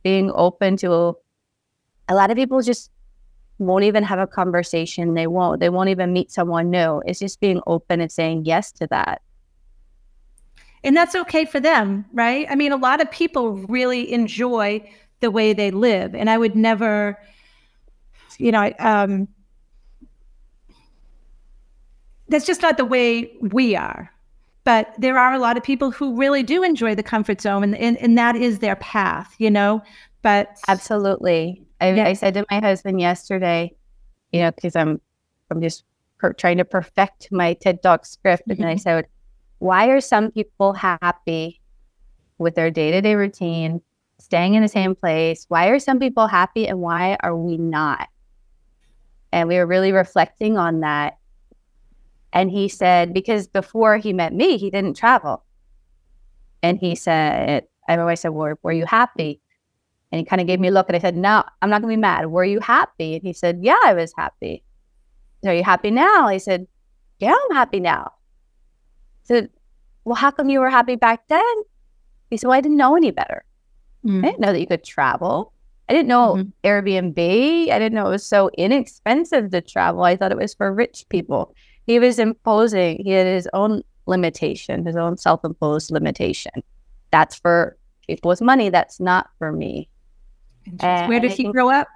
being open to a lot of people just won't even have a conversation. They won't. They won't even meet someone new. It's just being open and saying yes to that. And that's okay for them, right? I mean, a lot of people really enjoy the way they live, and I would never, you know, um, that's just not the way we are. But there are a lot of people who really do enjoy the comfort zone, and and, and that is their path, you know. But absolutely, I, yeah. I said to my husband yesterday, you know, because I'm I'm just per- trying to perfect my TED Talk script, and I mm-hmm. said, why are some people happy with their day to day routine, staying in the same place? Why are some people happy, and why are we not? And we were really reflecting on that. And he said, because before he met me, he didn't travel. And he said, I always said, well, were you happy? And he kind of gave me a look and I said, No, I'm not going to be mad. Were you happy? And he said, Yeah, I was happy. Are you happy now? He said, Yeah, I'm happy now. I said, Well, how come you were happy back then? He said, Well, I didn't know any better. Mm. I didn't know that you could travel. I didn't know mm-hmm. Airbnb. I didn't know it was so inexpensive to travel. I thought it was for rich people. He was imposing, he had his own limitation, his own self imposed limitation. That's for people with money. That's not for me. Where did he grow up?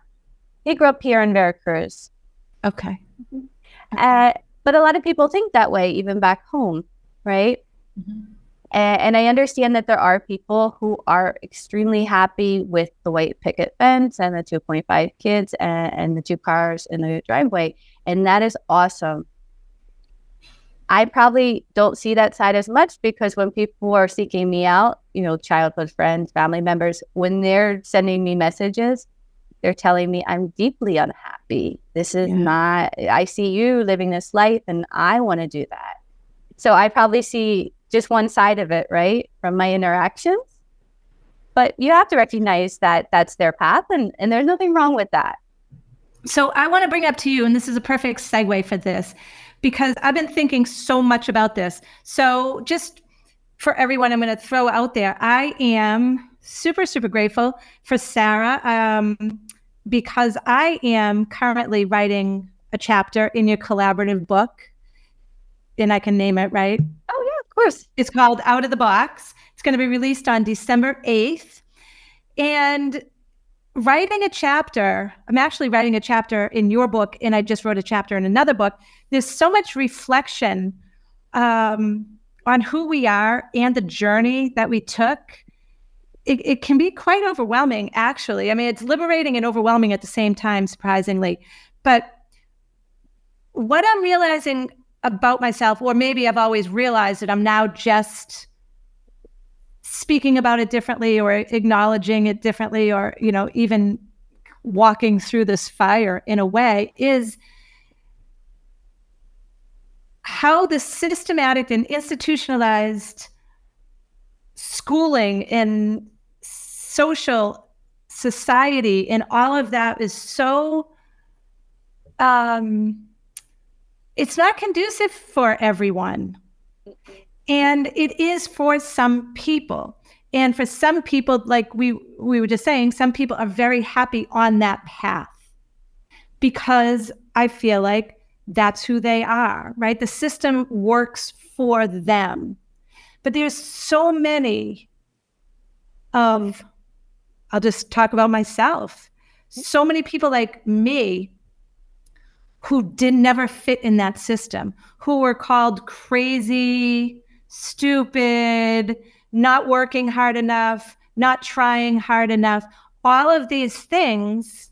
He grew up here in Veracruz. Okay. Mm-hmm. Uh, but a lot of people think that way, even back home, right? Mm-hmm. And, and I understand that there are people who are extremely happy with the white picket fence and the 2.5 kids and, and the two cars in the driveway. And that is awesome. I probably don't see that side as much because when people are seeking me out, you know, childhood friends, family members, when they're sending me messages, they're telling me I'm deeply unhappy. This is yeah. not, I see you living this life and I want to do that. So I probably see just one side of it, right, from my interactions. But you have to recognize that that's their path and, and there's nothing wrong with that. So I want to bring up to you, and this is a perfect segue for this because I've been thinking so much about this. So, just for everyone, I'm going to throw out there I am super, super grateful for Sara um, because I am currently writing a chapter in your collaborative book. And I can name it, right? Oh, yeah, of course. It's called Out of the Box. It's going to be released on December 8th. And writing a chapter, I'm actually writing a chapter in your book, and I just wrote a chapter in another book. There's so much reflection um, on who we are and the journey that we took. It, it can be quite overwhelming, actually. I mean, it's liberating and overwhelming at the same time, surprisingly. But what I'm realizing about myself, or maybe I've always realized that I'm now just speaking about it differently or acknowledging it differently or you know even walking through this fire in a way is how the systematic and institutionalized schooling and social society and all of that is so um it's not conducive for everyone and it is for some people. And for some people, like we we were just saying, some people are very happy on that path because I feel like that's who they are, right? The system works for them. But there's so many of I'll just talk about myself. So many people like me who did never fit in that system, who were called crazy, stupid, not working hard enough, not trying hard enough, all of these things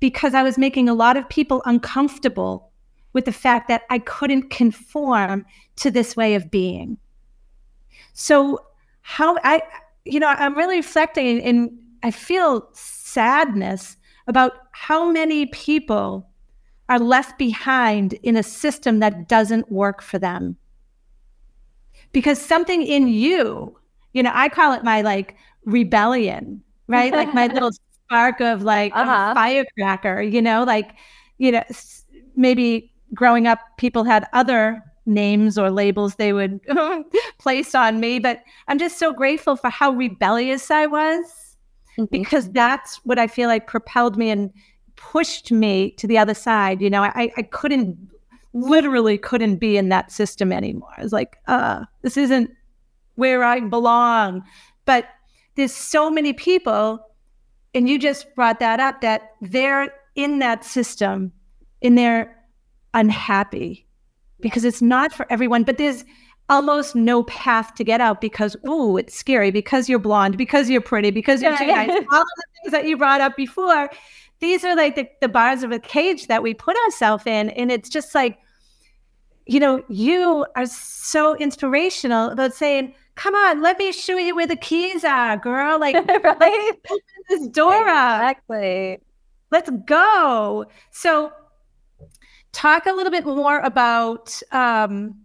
because I was making a lot of people uncomfortable with the fact that I couldn't conform to this way of being. So, how I, you know, I'm really reflecting and I feel sadness about how many people are left behind in a system that doesn't work for them because something in you, you know, I call it my like rebellion, right? like my little spark of like uh-huh. firecracker, you know, like, you know, maybe growing up, people had other names or labels they would place on me. But I'm just so grateful for how rebellious I was mm-hmm. because that's what I feel like propelled me and pushed me to the other side. You know, I, I couldn't literally couldn't be in that system anymore. I was like, uh, this isn't where I belong. But there's so many people, and you just brought that up, that they're in that system and they're unhappy because it's not for everyone. But there's almost no path to get out because, oh, it's scary because you're blonde, because you're pretty, because you're too nice. All of the things that you brought up before. These are like the, the bars of a cage that we put ourselves in. And it's just like, you know, you are so inspirational about saying, come on, let me show you where the keys are, girl. Like, right? open this door exactly. up. Let's go. So, talk a little bit more about, um,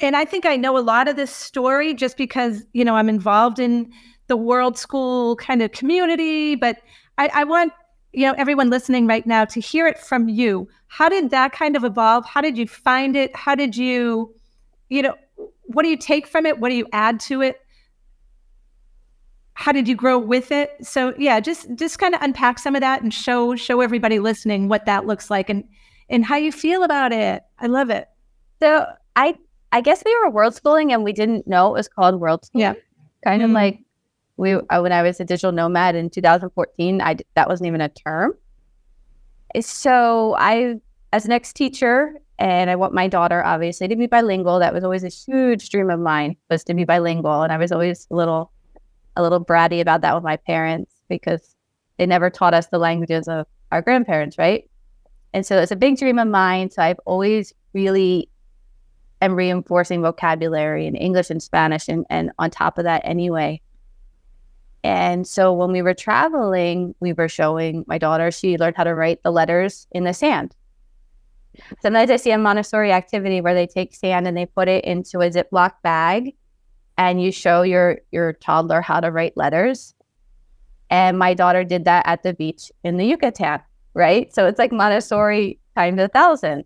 and I think I know a lot of this story just because, you know, I'm involved in the world school kind of community, but I, I want you know everyone listening right now to hear it from you. How did that kind of evolve? How did you find it? How did you you know what do you take from it? What do you add to it? How did you grow with it? So yeah just just kind of unpack some of that and show show everybody listening what that looks like and and how you feel about it. I love it. So i i guess we were world schooling and we didn't know it was called world school yeah kind mm-hmm. of like we uh, when I was a digital nomad in 2014, I that wasn't even a term. So I, as an ex teacher, and I want my daughter obviously to be bilingual. That was always a huge dream of mine was to be bilingual, and I was always a little, a little bratty about that with my parents because they never taught us the languages of our grandparents, right? And so it's a big dream of mine. So I've always really am reinforcing vocabulary in English and Spanish, and and on top of that, anyway. And so when we were traveling, we were showing my daughter, she learned how to write the letters in the sand. Sometimes I see a Montessori activity where they take sand and they put it into a Ziploc bag and you show your your toddler how to write letters. And my daughter did that at the beach in the Yucatan, right? So it's like Montessori times a thousand.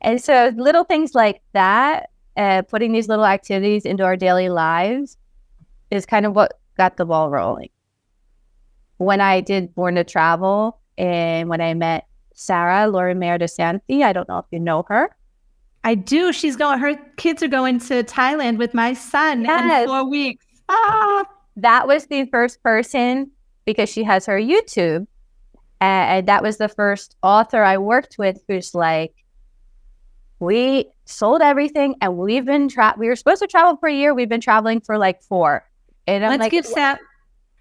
And so little things like that, uh, putting these little activities into our daily lives is kind of what got the ball rolling. When I did Born to Travel and when I met Sarah Lorimer DeSanti, I don't know if you know her. I do. She's going, her kids are going to Thailand with my son yes. in four weeks. Ah, that was the first person because she has her YouTube. And that was the first author I worked with who's like, we sold everything and we've been tra- we were supposed to travel for a year. We've been traveling for like four. And I'm let's like, give Sarah,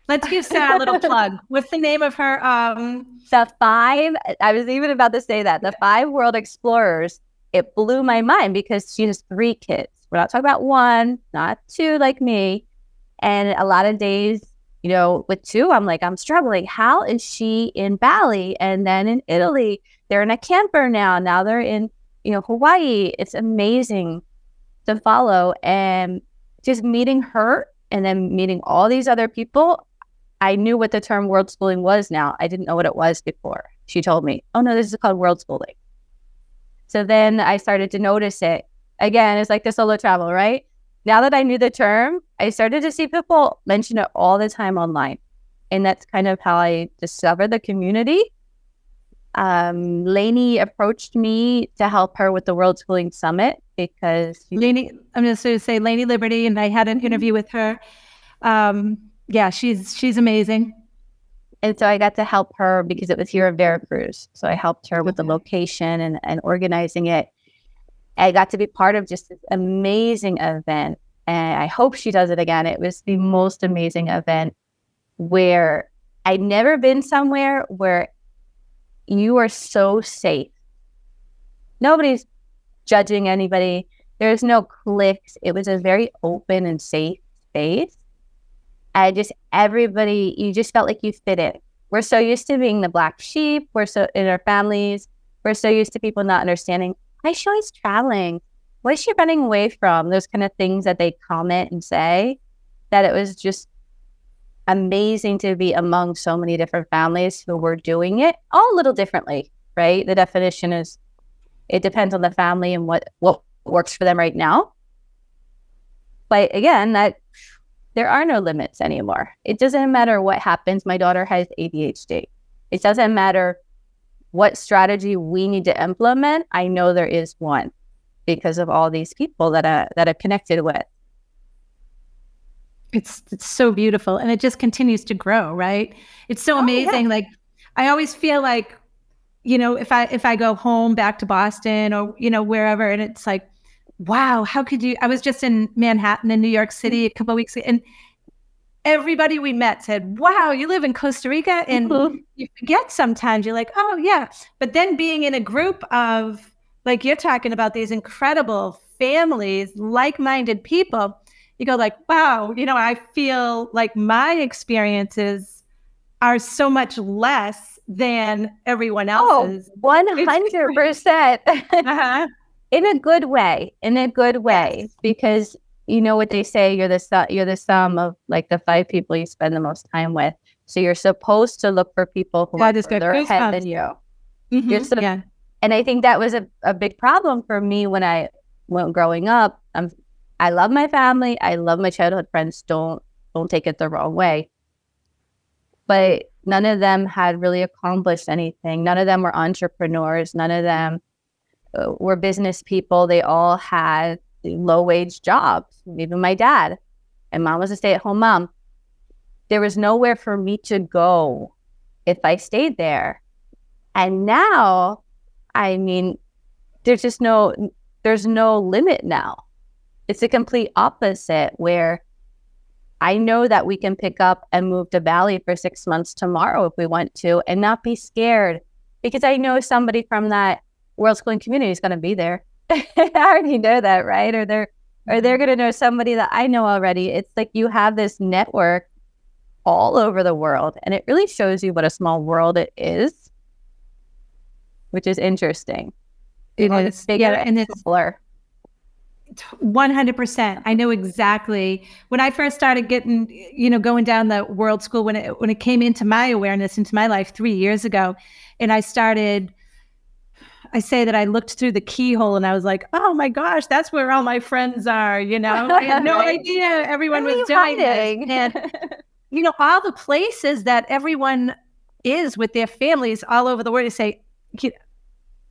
let's give Sarah a little plug. What's the name of her? Um, the five. I was even about to say that the five world explorers. It blew my mind because she has three kids. We're not talking about one, not two like me. And a lot of days, you know, with two, I'm like, I'm struggling. How is she in Bali and then in Italy? They're in a camper now. Now they're in, you know, Hawaii. It's amazing to follow. And just meeting her and then meeting all these other people, I knew what the term world schooling was now. I didn't know what it was before. She told me, oh no, this is called world schooling. So then I started to notice it. Again, it's like the solo travel, right? Now that I knew the term, I started to see people mention it all the time online. And that's kind of how I discovered the community. Um, Lainie approached me to help her with the World Schooling Summit because Lainie, I'm just going to say Lainie Liberman, and I had an interview with her. Um, yeah, she's she's amazing. And so I got to help her because it was here in Veracruz. So I helped her with the location and, and organizing it. I got to be part of just this amazing event. And I hope she does it again. It was the most amazing event where I'd never been somewhere where you are so safe. Nobody's judging anybody. There's no clicks. It was a very open and safe space. I just everybody, you just felt like you fit in. We're so used to being the black sheep. We're so in our families. We're so used to people not understanding why is she always traveling? What is she running away from? Those kind of things that they comment and say. That it was just amazing to be among so many different families who were doing it all a little differently, right? The definition is it depends on the family and what what works for them right now. But again, that there are no limits anymore. It doesn't matter what happens. My daughter has ADHD. It doesn't matter what strategy we need to implement. I know there is one because of all these people that I, that I've connected with. It's it's so beautiful and it just continues to grow, right? It's so amazing. Oh, yeah. Like I always feel like, you know, if I if I go home back to Boston or, you know, wherever and it's like, wow, how could you I was just in Manhattan in New York City a couple weeks ago and everybody we met said, Wow, you live in Costa Rica. And mm-hmm. you forget sometimes, you're like, Oh, yeah. But then being in a group of, like you're talking about these incredible families, like minded people, you go, like, Wow, you know, I feel like my experiences are so much less than everyone oh, else's. Oh, 100%. uh-huh. In a good way, in a good way, yes. because you know what they say you're the su- you're the sum of like the five people you spend the most time with so you're supposed to look for people who God, are further ahead than you mm-hmm. so, yeah. and i think that was a, a big problem for me when i went growing up um, i love my family i love my childhood friends don't don't take it the wrong way but none of them had really accomplished anything none of them were entrepreneurs none of them uh, were business people they all had low wage jobs, even my dad. And mom was a stay at home mom. There was nowhere for me to go if I stayed there. And now, I mean, there's just no there's no limit now. It's the complete opposite where I know that we can pick up and move to Bali for six months tomorrow if we want to and not be scared because I know somebody from that world schooling community is going to be there. I already know that, right? Or they're or they're going to know somebody that I know already. It's like you have this network all over the world, and it really shows you what a small world it is, which is interesting. It is, yeah, and it's blur. 100% i know exactly when i first started getting you know going down the world school when it when it came into my awareness into my life three years ago and i started I say that I looked through the keyhole and I was like, oh my gosh, that's where all my friends are. You know, I had no right. idea everyone was doing this. And, you know, all the places that everyone is with their families all over the world. You say,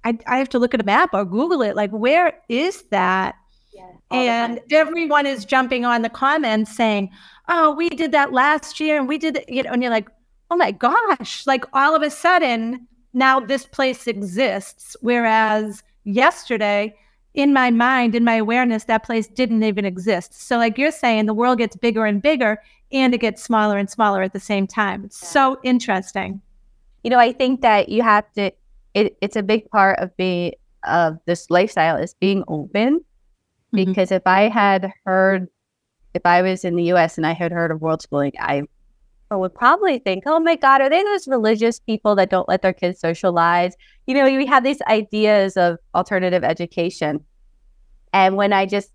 I, I have to look at a map or Google it. Like, where is that? Yeah, and everyone is jumping on the comments saying, oh, we did that last year and we did it. You know, and you're like, oh my gosh, like all of a sudden, now this place exists. Whereas yesterday, in my mind, in my awareness, that place didn't even exist. So, like you're saying, the world gets bigger and bigger and it gets smaller and smaller at the same time. It's so interesting. You know, I think that you have to, it, it's a big part of being, of this lifestyle is being open. Mm-hmm. Because if I had heard, if I was in the US and I had heard of world schooling, I would probably think, oh my God, are they those religious people that don't let their kids socialize? You know, we have these ideas of alternative education. And when I just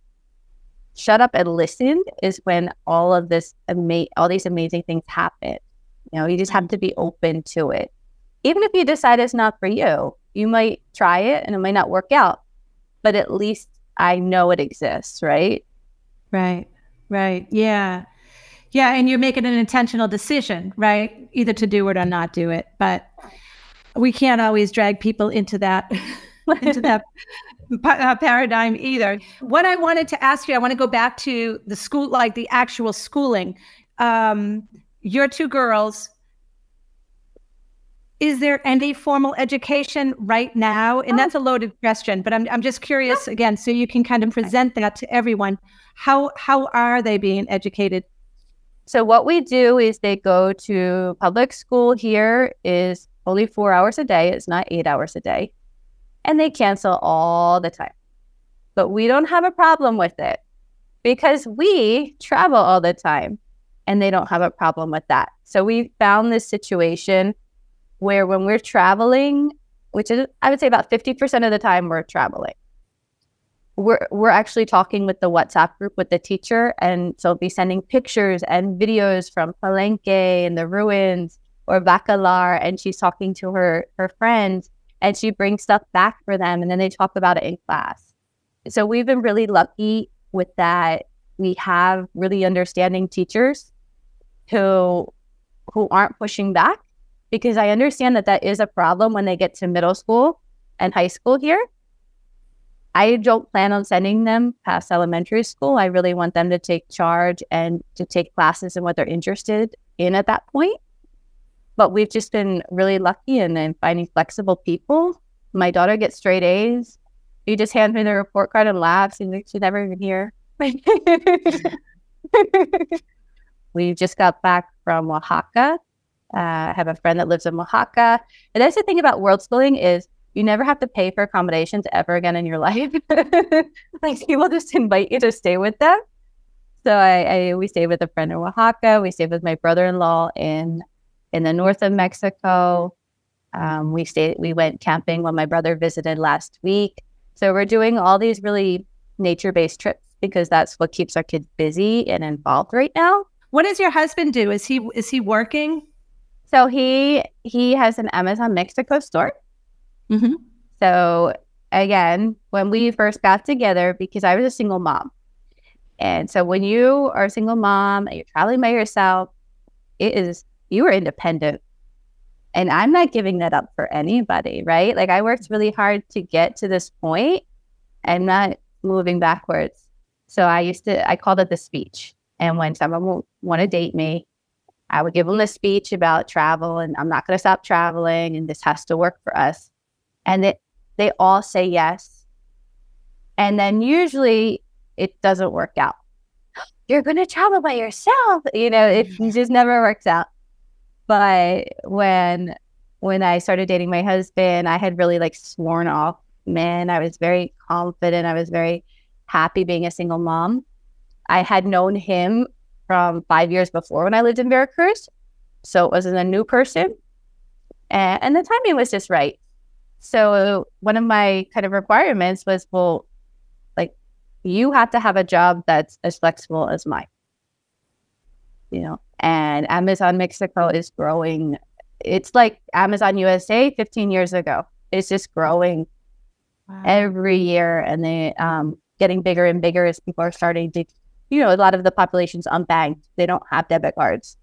shut up and listened is when all of this ama- all these amazing things happen. You know, you just have mm. to be open to it. Even if you decide it's not for you, you might try it and it might not work out, but at least I know it exists, right? Right. Right. Yeah. Yeah, and you're making an intentional decision, right? Either to do it or not do it. But we can't always drag people into that into that uh, paradigm either. What I wanted to ask you, I want to go back to the school, like the actual schooling. Um, your two girls. Is there any formal education right now? And oh. that's a loaded question, but I'm I'm just curious again, so you can kind of present that to everyone. How how are they being educated? So what we do is they go to public school here is only four hours a day. It's not eight hours a day. And they cancel all the time. But we don't have a problem with it because we travel all the time and they don't have a problem with that. So we found this situation where when we're traveling, which is I would say about 50% of the time we're traveling we're we're actually talking with the WhatsApp group with the teacher, and so be sending pictures and videos from Palenque and the ruins or Bacalar, and she's talking to her her friends, and she brings stuff back for them, and then they talk about it in class. so we've been really lucky with that. We have really understanding teachers who who aren't pushing back because I understand that that is a problem when they get to middle school and high school here. I don't plan on sending them past elementary school. I really want them to take charge and to take classes in what they're interested in at that point. But we've just been really lucky in, in finding flexible people. My daughter gets straight A's. He just hands me the report card and laughs. Like, she's never even here. we just got back from Oaxaca. Uh, I have a friend that lives in Oaxaca. And that's the thing about world schooling is you never have to pay for accommodations ever again in your life. like people just invite you to stay with them. So I, I we stayed with a friend in Oaxaca. We stayed with my brother-in-law in in the north of Mexico. Um, we stayed. We went camping when my brother visited last week. So we're doing all these really nature-based trips because that's what keeps our kids busy and involved right now. What does your husband do? Is he is he working? So he he has an Amazon Mexico store. Mm-hmm. So again, when we first got together, because I was a single mom, and so when you are a single mom and you're traveling by yourself, it is you are independent. And I'm not giving that up for anybody, right? Like I worked really hard to get to this point. I'm not moving backwards. So I used to I called it the speech. And when someone will want to date me, I would give them a speech about travel and I'm not going to stop traveling and this has to work for us. And they, they all say yes. And then usually it doesn't work out. You're going to travel by yourself. You know, it just never works out. But when when I started dating my husband, I had really like sworn off men. I was very confident. I was very happy being a single mom. I had known him from five years before when I lived in Veracruz. So it wasn't a new person. And, and the timing was just right. So one of my kind of requirements was, well, like you have to have a job that's as flexible as mine. You know, and Amazon Mexico is growing. It's like Amazon USA 15 years ago. It's just growing wow. every year and they um getting bigger and bigger as people are starting to you know, a lot of the population's unbanked. They don't have debit cards.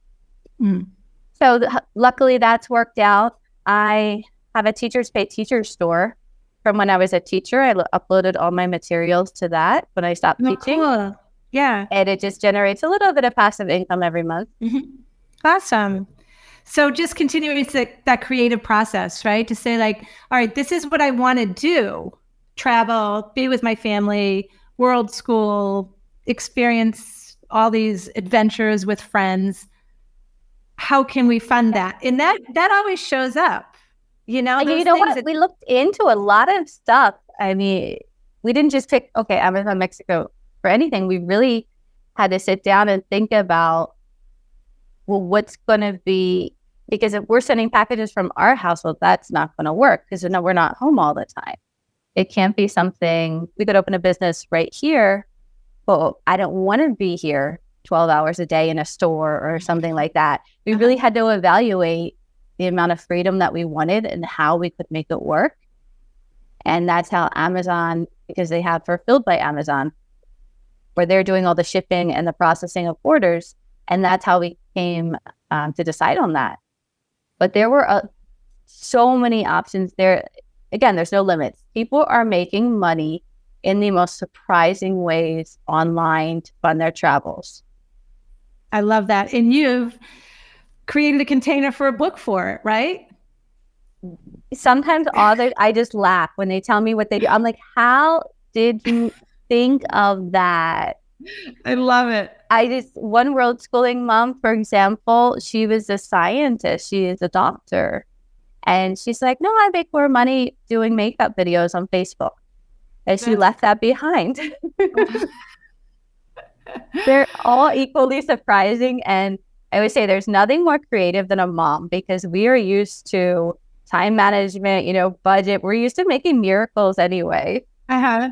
Mm. So th- luckily that's worked out. I have a teachers pay teachers store from when I was a teacher. I l- uploaded all my materials to that when I stopped oh, teaching. Cool. Yeah. And it just generates a little bit of passive income every month. Mm-hmm. Awesome. So just continuing that creative process, right? To say like, all right, this is what I want to do. Travel, be with my family, world school, experience all these adventures with friends how can we fund that? And that that always shows up you know you know what? that- we looked into a lot of stuff. I mean we didn't just pick okay amazon mexico for anything. We really had to sit down and think about well what's going to be because if we're sending packages from our household that's not going to work because no, we're not home all the time. It can't be something we could open a business right here well, I don't want to be here 12 hours a day in a store or something like that. We uh-huh. really had to evaluate the amount of freedom that we wanted and how we could make it work. And that's how Amazon, because they have fulfilled by Amazon, where they're doing all the shipping and the processing of orders. And that's how we came um, to decide on that. But there were uh, so many options there. Again, there's no limits. People are making money in the most surprising ways online to fund their travels. I love that. And you've created a container for a book for it, right? Sometimes authors, I just laugh when they tell me what they do. I'm like, how did you think of that? I love it. I just, one world schooling mom, for example, she was a scientist, she is a doctor. And she's like, no, I make more money doing makeup videos on Facebook and she left that behind. They're all equally surprising. And I would say there's nothing more creative than a mom because we are used to time management, you know, budget. We're used to making miracles anyway. Uh-huh.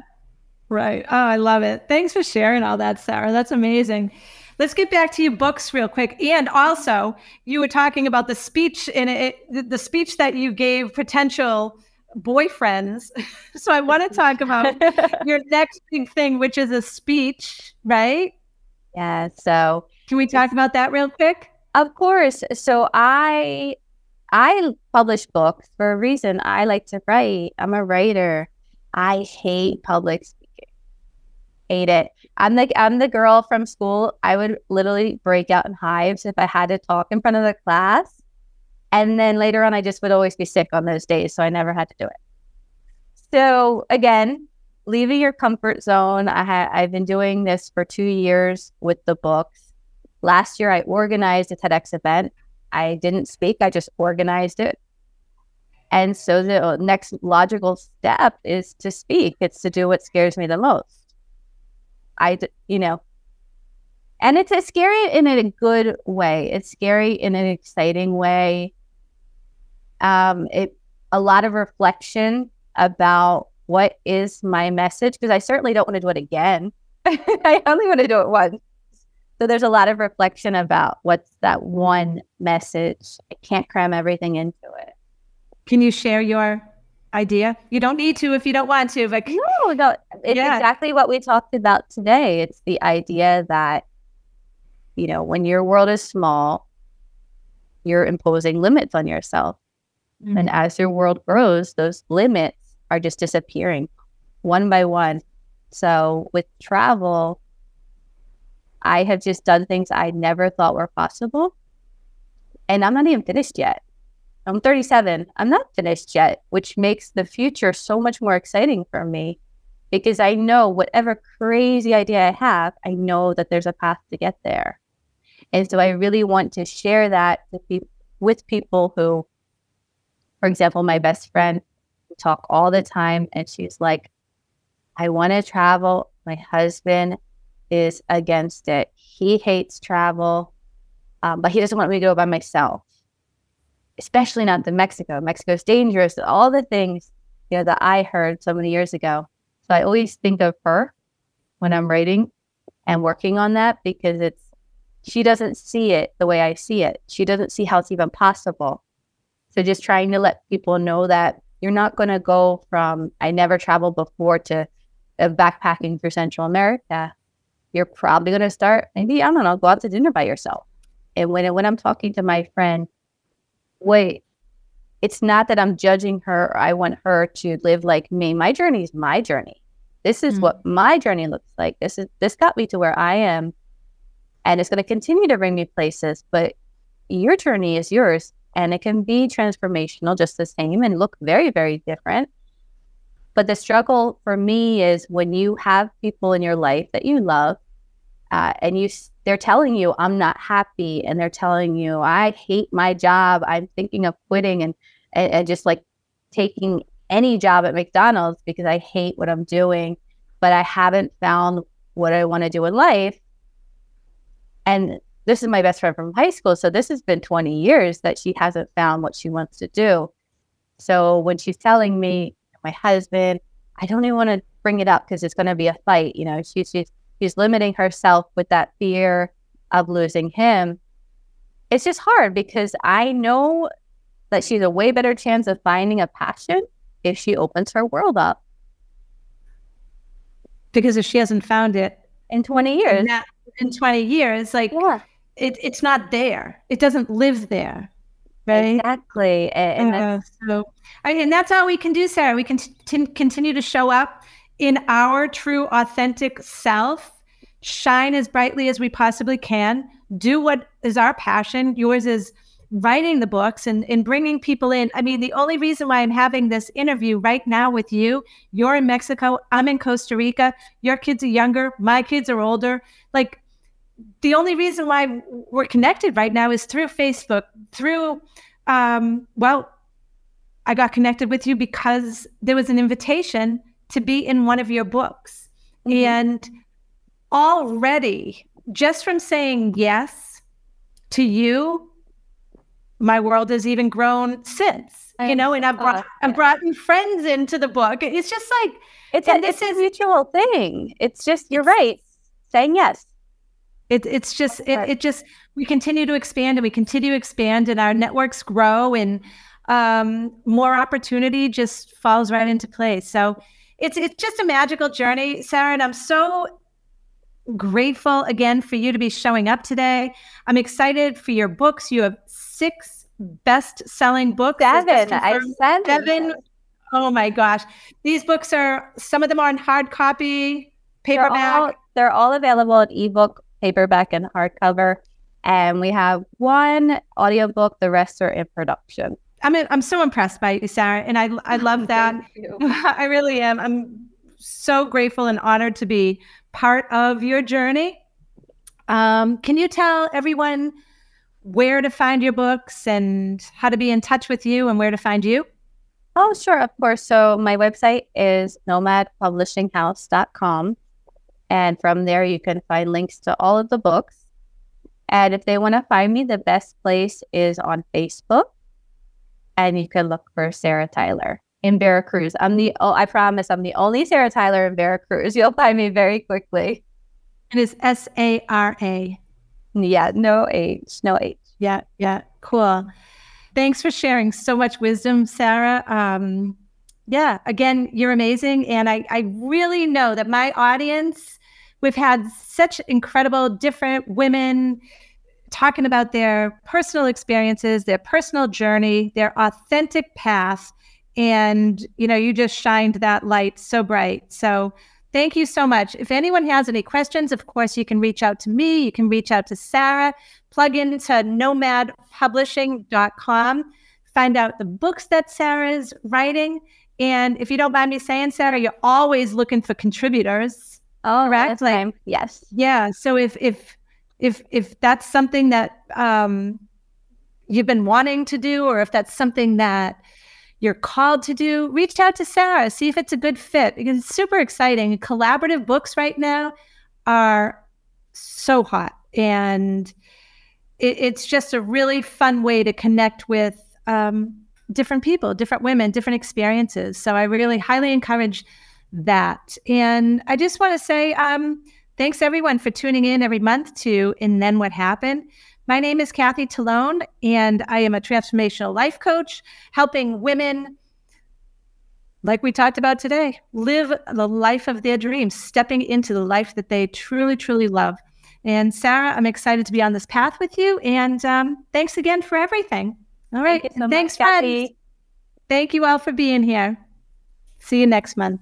Right. Oh, I love it. Thanks for sharing all that, Sara. That's amazing. Let's get back to your books real quick. And also, you were talking about the speech in it, the speech that you gave potential boyfriends. so I want to talk about your next big thing, which is a speech, right? Yeah. So can we talk about that real quick? Of course. So I I publish books for a reason. I like to write. I'm a writer. I hate public speaking. Hate it. I'm the I'm the girl from school. I would literally break out in hives if I had to talk in front of the class. And then later on I just would always be sick on those days, so I never had to do it. So again, leaving your comfort zone. I ha- I've been doing this for 2 years with the books. Last year I organized a TEDx event. I didn't speak, I just organized it. And so the next logical step is to speak. It's to do what scares me the most. I, you know, and it's scary in a good way. It's scary in an exciting way. Um, it a lot of reflection about what is my message because I certainly don't want to do it again. I only want to do it once. So there's a lot of reflection about what's that one message. I can't cram everything into it. Can you share your idea? You don't need to if you don't want to, but no, no, it's yeah. exactly what we talked about today. It's the idea that you know, when your world is small, you're imposing limits on yourself. Mm-hmm. And as your world grows, those limits are just disappearing one by one. So with travel, I have just done things I never thought were possible. And I'm not even finished yet. I'm 37. I'm not finished yet, which makes the future so much more exciting for me because I know whatever crazy idea I have, I know that there's a path to get there. And so I really want to share that with, with people who, for example, my best friend, talk all the time, and she's like, I want to travel. My husband is against it. He hates travel, um, but he doesn't want me to go by myself, especially not to Mexico. Mexico's dangerous. All the things you know that I heard so many years ago. So I always think of her when I'm writing and working on that because it's she doesn't see it the way I see it. She doesn't see how it's even possible. So just trying to let people know that you're not going to go from I never traveled before to uh, backpacking through Central America. You're probably going to start maybe i don't know go out to dinner by yourself. And when when i'm talking to my friend wait it's not that i'm judging her Or i want her to live like me. My journey is my journey. This is mm-hmm. what my journey looks like. This is this got me to where i am and it's going to continue to bring me places but your journey is yours and it can be transformational just the same and look very very different but the struggle for me is when you have people in your life that you love uh, and you they're telling you I'm not happy and they're telling you I hate my job. I'm thinking of quitting and, and, and just like taking any job at McDonald's because I hate what I'm doing, but I haven't found what I want to do in life. And this is my best friend from high school. So this has been 20 years that she hasn't found what she wants to do. So when she's telling me, my husband, I don't even want to bring it up because it's going to be a fight. You know, she's, she's she's limiting herself with that fear of losing him. It's just hard because I know that she's a way better chance of finding a passion if she opens her world up. Because if she hasn't found it in 20 years, in 20 years, like yeah. It, it's not there. It doesn't live there. Right. Exactly. And, uh, so, I mean, and that's all we can do, Sara. We can t- continue to show up in our true, authentic self, shine as brightly as we possibly can, do what is our passion. Yours is writing the books and, and bringing people in. I mean, the only reason why I'm having this interview right now with you, you're in Mexico, I'm in Costa Rica, your kids are younger, my kids are older. Like, the only reason why we're connected right now is through Facebook, through, um, well, I got connected with you because there was an invitation to be in one of your books. Mm-hmm. And already, just from saying yes to you, my world has even grown since. you know, and I've brought I've brought friends into the book. It's just like it's a, this is a mutual thing. It's just you're right, saying yes. It, it's just it, it just we continue to expand and we continue to expand and our networks grow and um, more opportunity just falls right into place. So it's it's just a magical journey, Sara, and I'm so grateful again for you to be showing up today. I'm excited for your books. You have six best-selling books. Seven. I said seven. Oh my gosh, these books are some of them are in hard copy, paperback. They're all, they're all available in ebook, paperback, and hardcover. And we have one audiobook. The rest are in production. I'm I'm so impressed by you, Sara, and I I love that. I really am. I'm so grateful and honored to be part of your journey. Um, can you tell everyone where to find your books and how to be in touch with you and where to find you? Oh, sure, of course. So my website is nomadpublishinghouse.com. And from there, you can find links to all of the books. And if they want to find me, the best place is on Facebook. And you can look for Sara Tyler in Veracruz. I'm the oh, I promise I'm the only Sara Tyler in Veracruz. You'll find me very quickly. It is S A R A. Yeah, no H, no H. Yeah, yeah, cool. Thanks for sharing so much wisdom, Sara. Um, yeah, again, you're amazing, and I I really know that my audience. We've had such incredible, different women talking about their personal experiences, their personal journey, their authentic path and you know you just shined that light so bright. So thank you so much. If anyone has any questions of course you can reach out to me. You can reach out to Sara. Plug into nomadpublishing.com find out the books that Sara is writing. And if you don't mind me saying Sara you're always looking for contributors oh correct like, yes yeah so if if if if that's something that um you've been wanting to do or if that's something that you're called to do, reach out to Sara, see if it's a good fit because it's super exciting. Collaborative books right now are so hot and it, it's just a really fun way to connect with um, different people, different women, different experiences. So I really highly encourage that. And I just want to say um, thanks everyone for tuning in every month to And Then What Happened. My name is Kathy Talone, and I am a transformational life coach helping women, like we talked about today, live the life of their dreams, stepping into the life that they truly, truly love. And Sara, I'm excited to be on this path with you. And um, thanks again for everything. All right. Thank so thanks, much. Thank you all for being here. See you next month.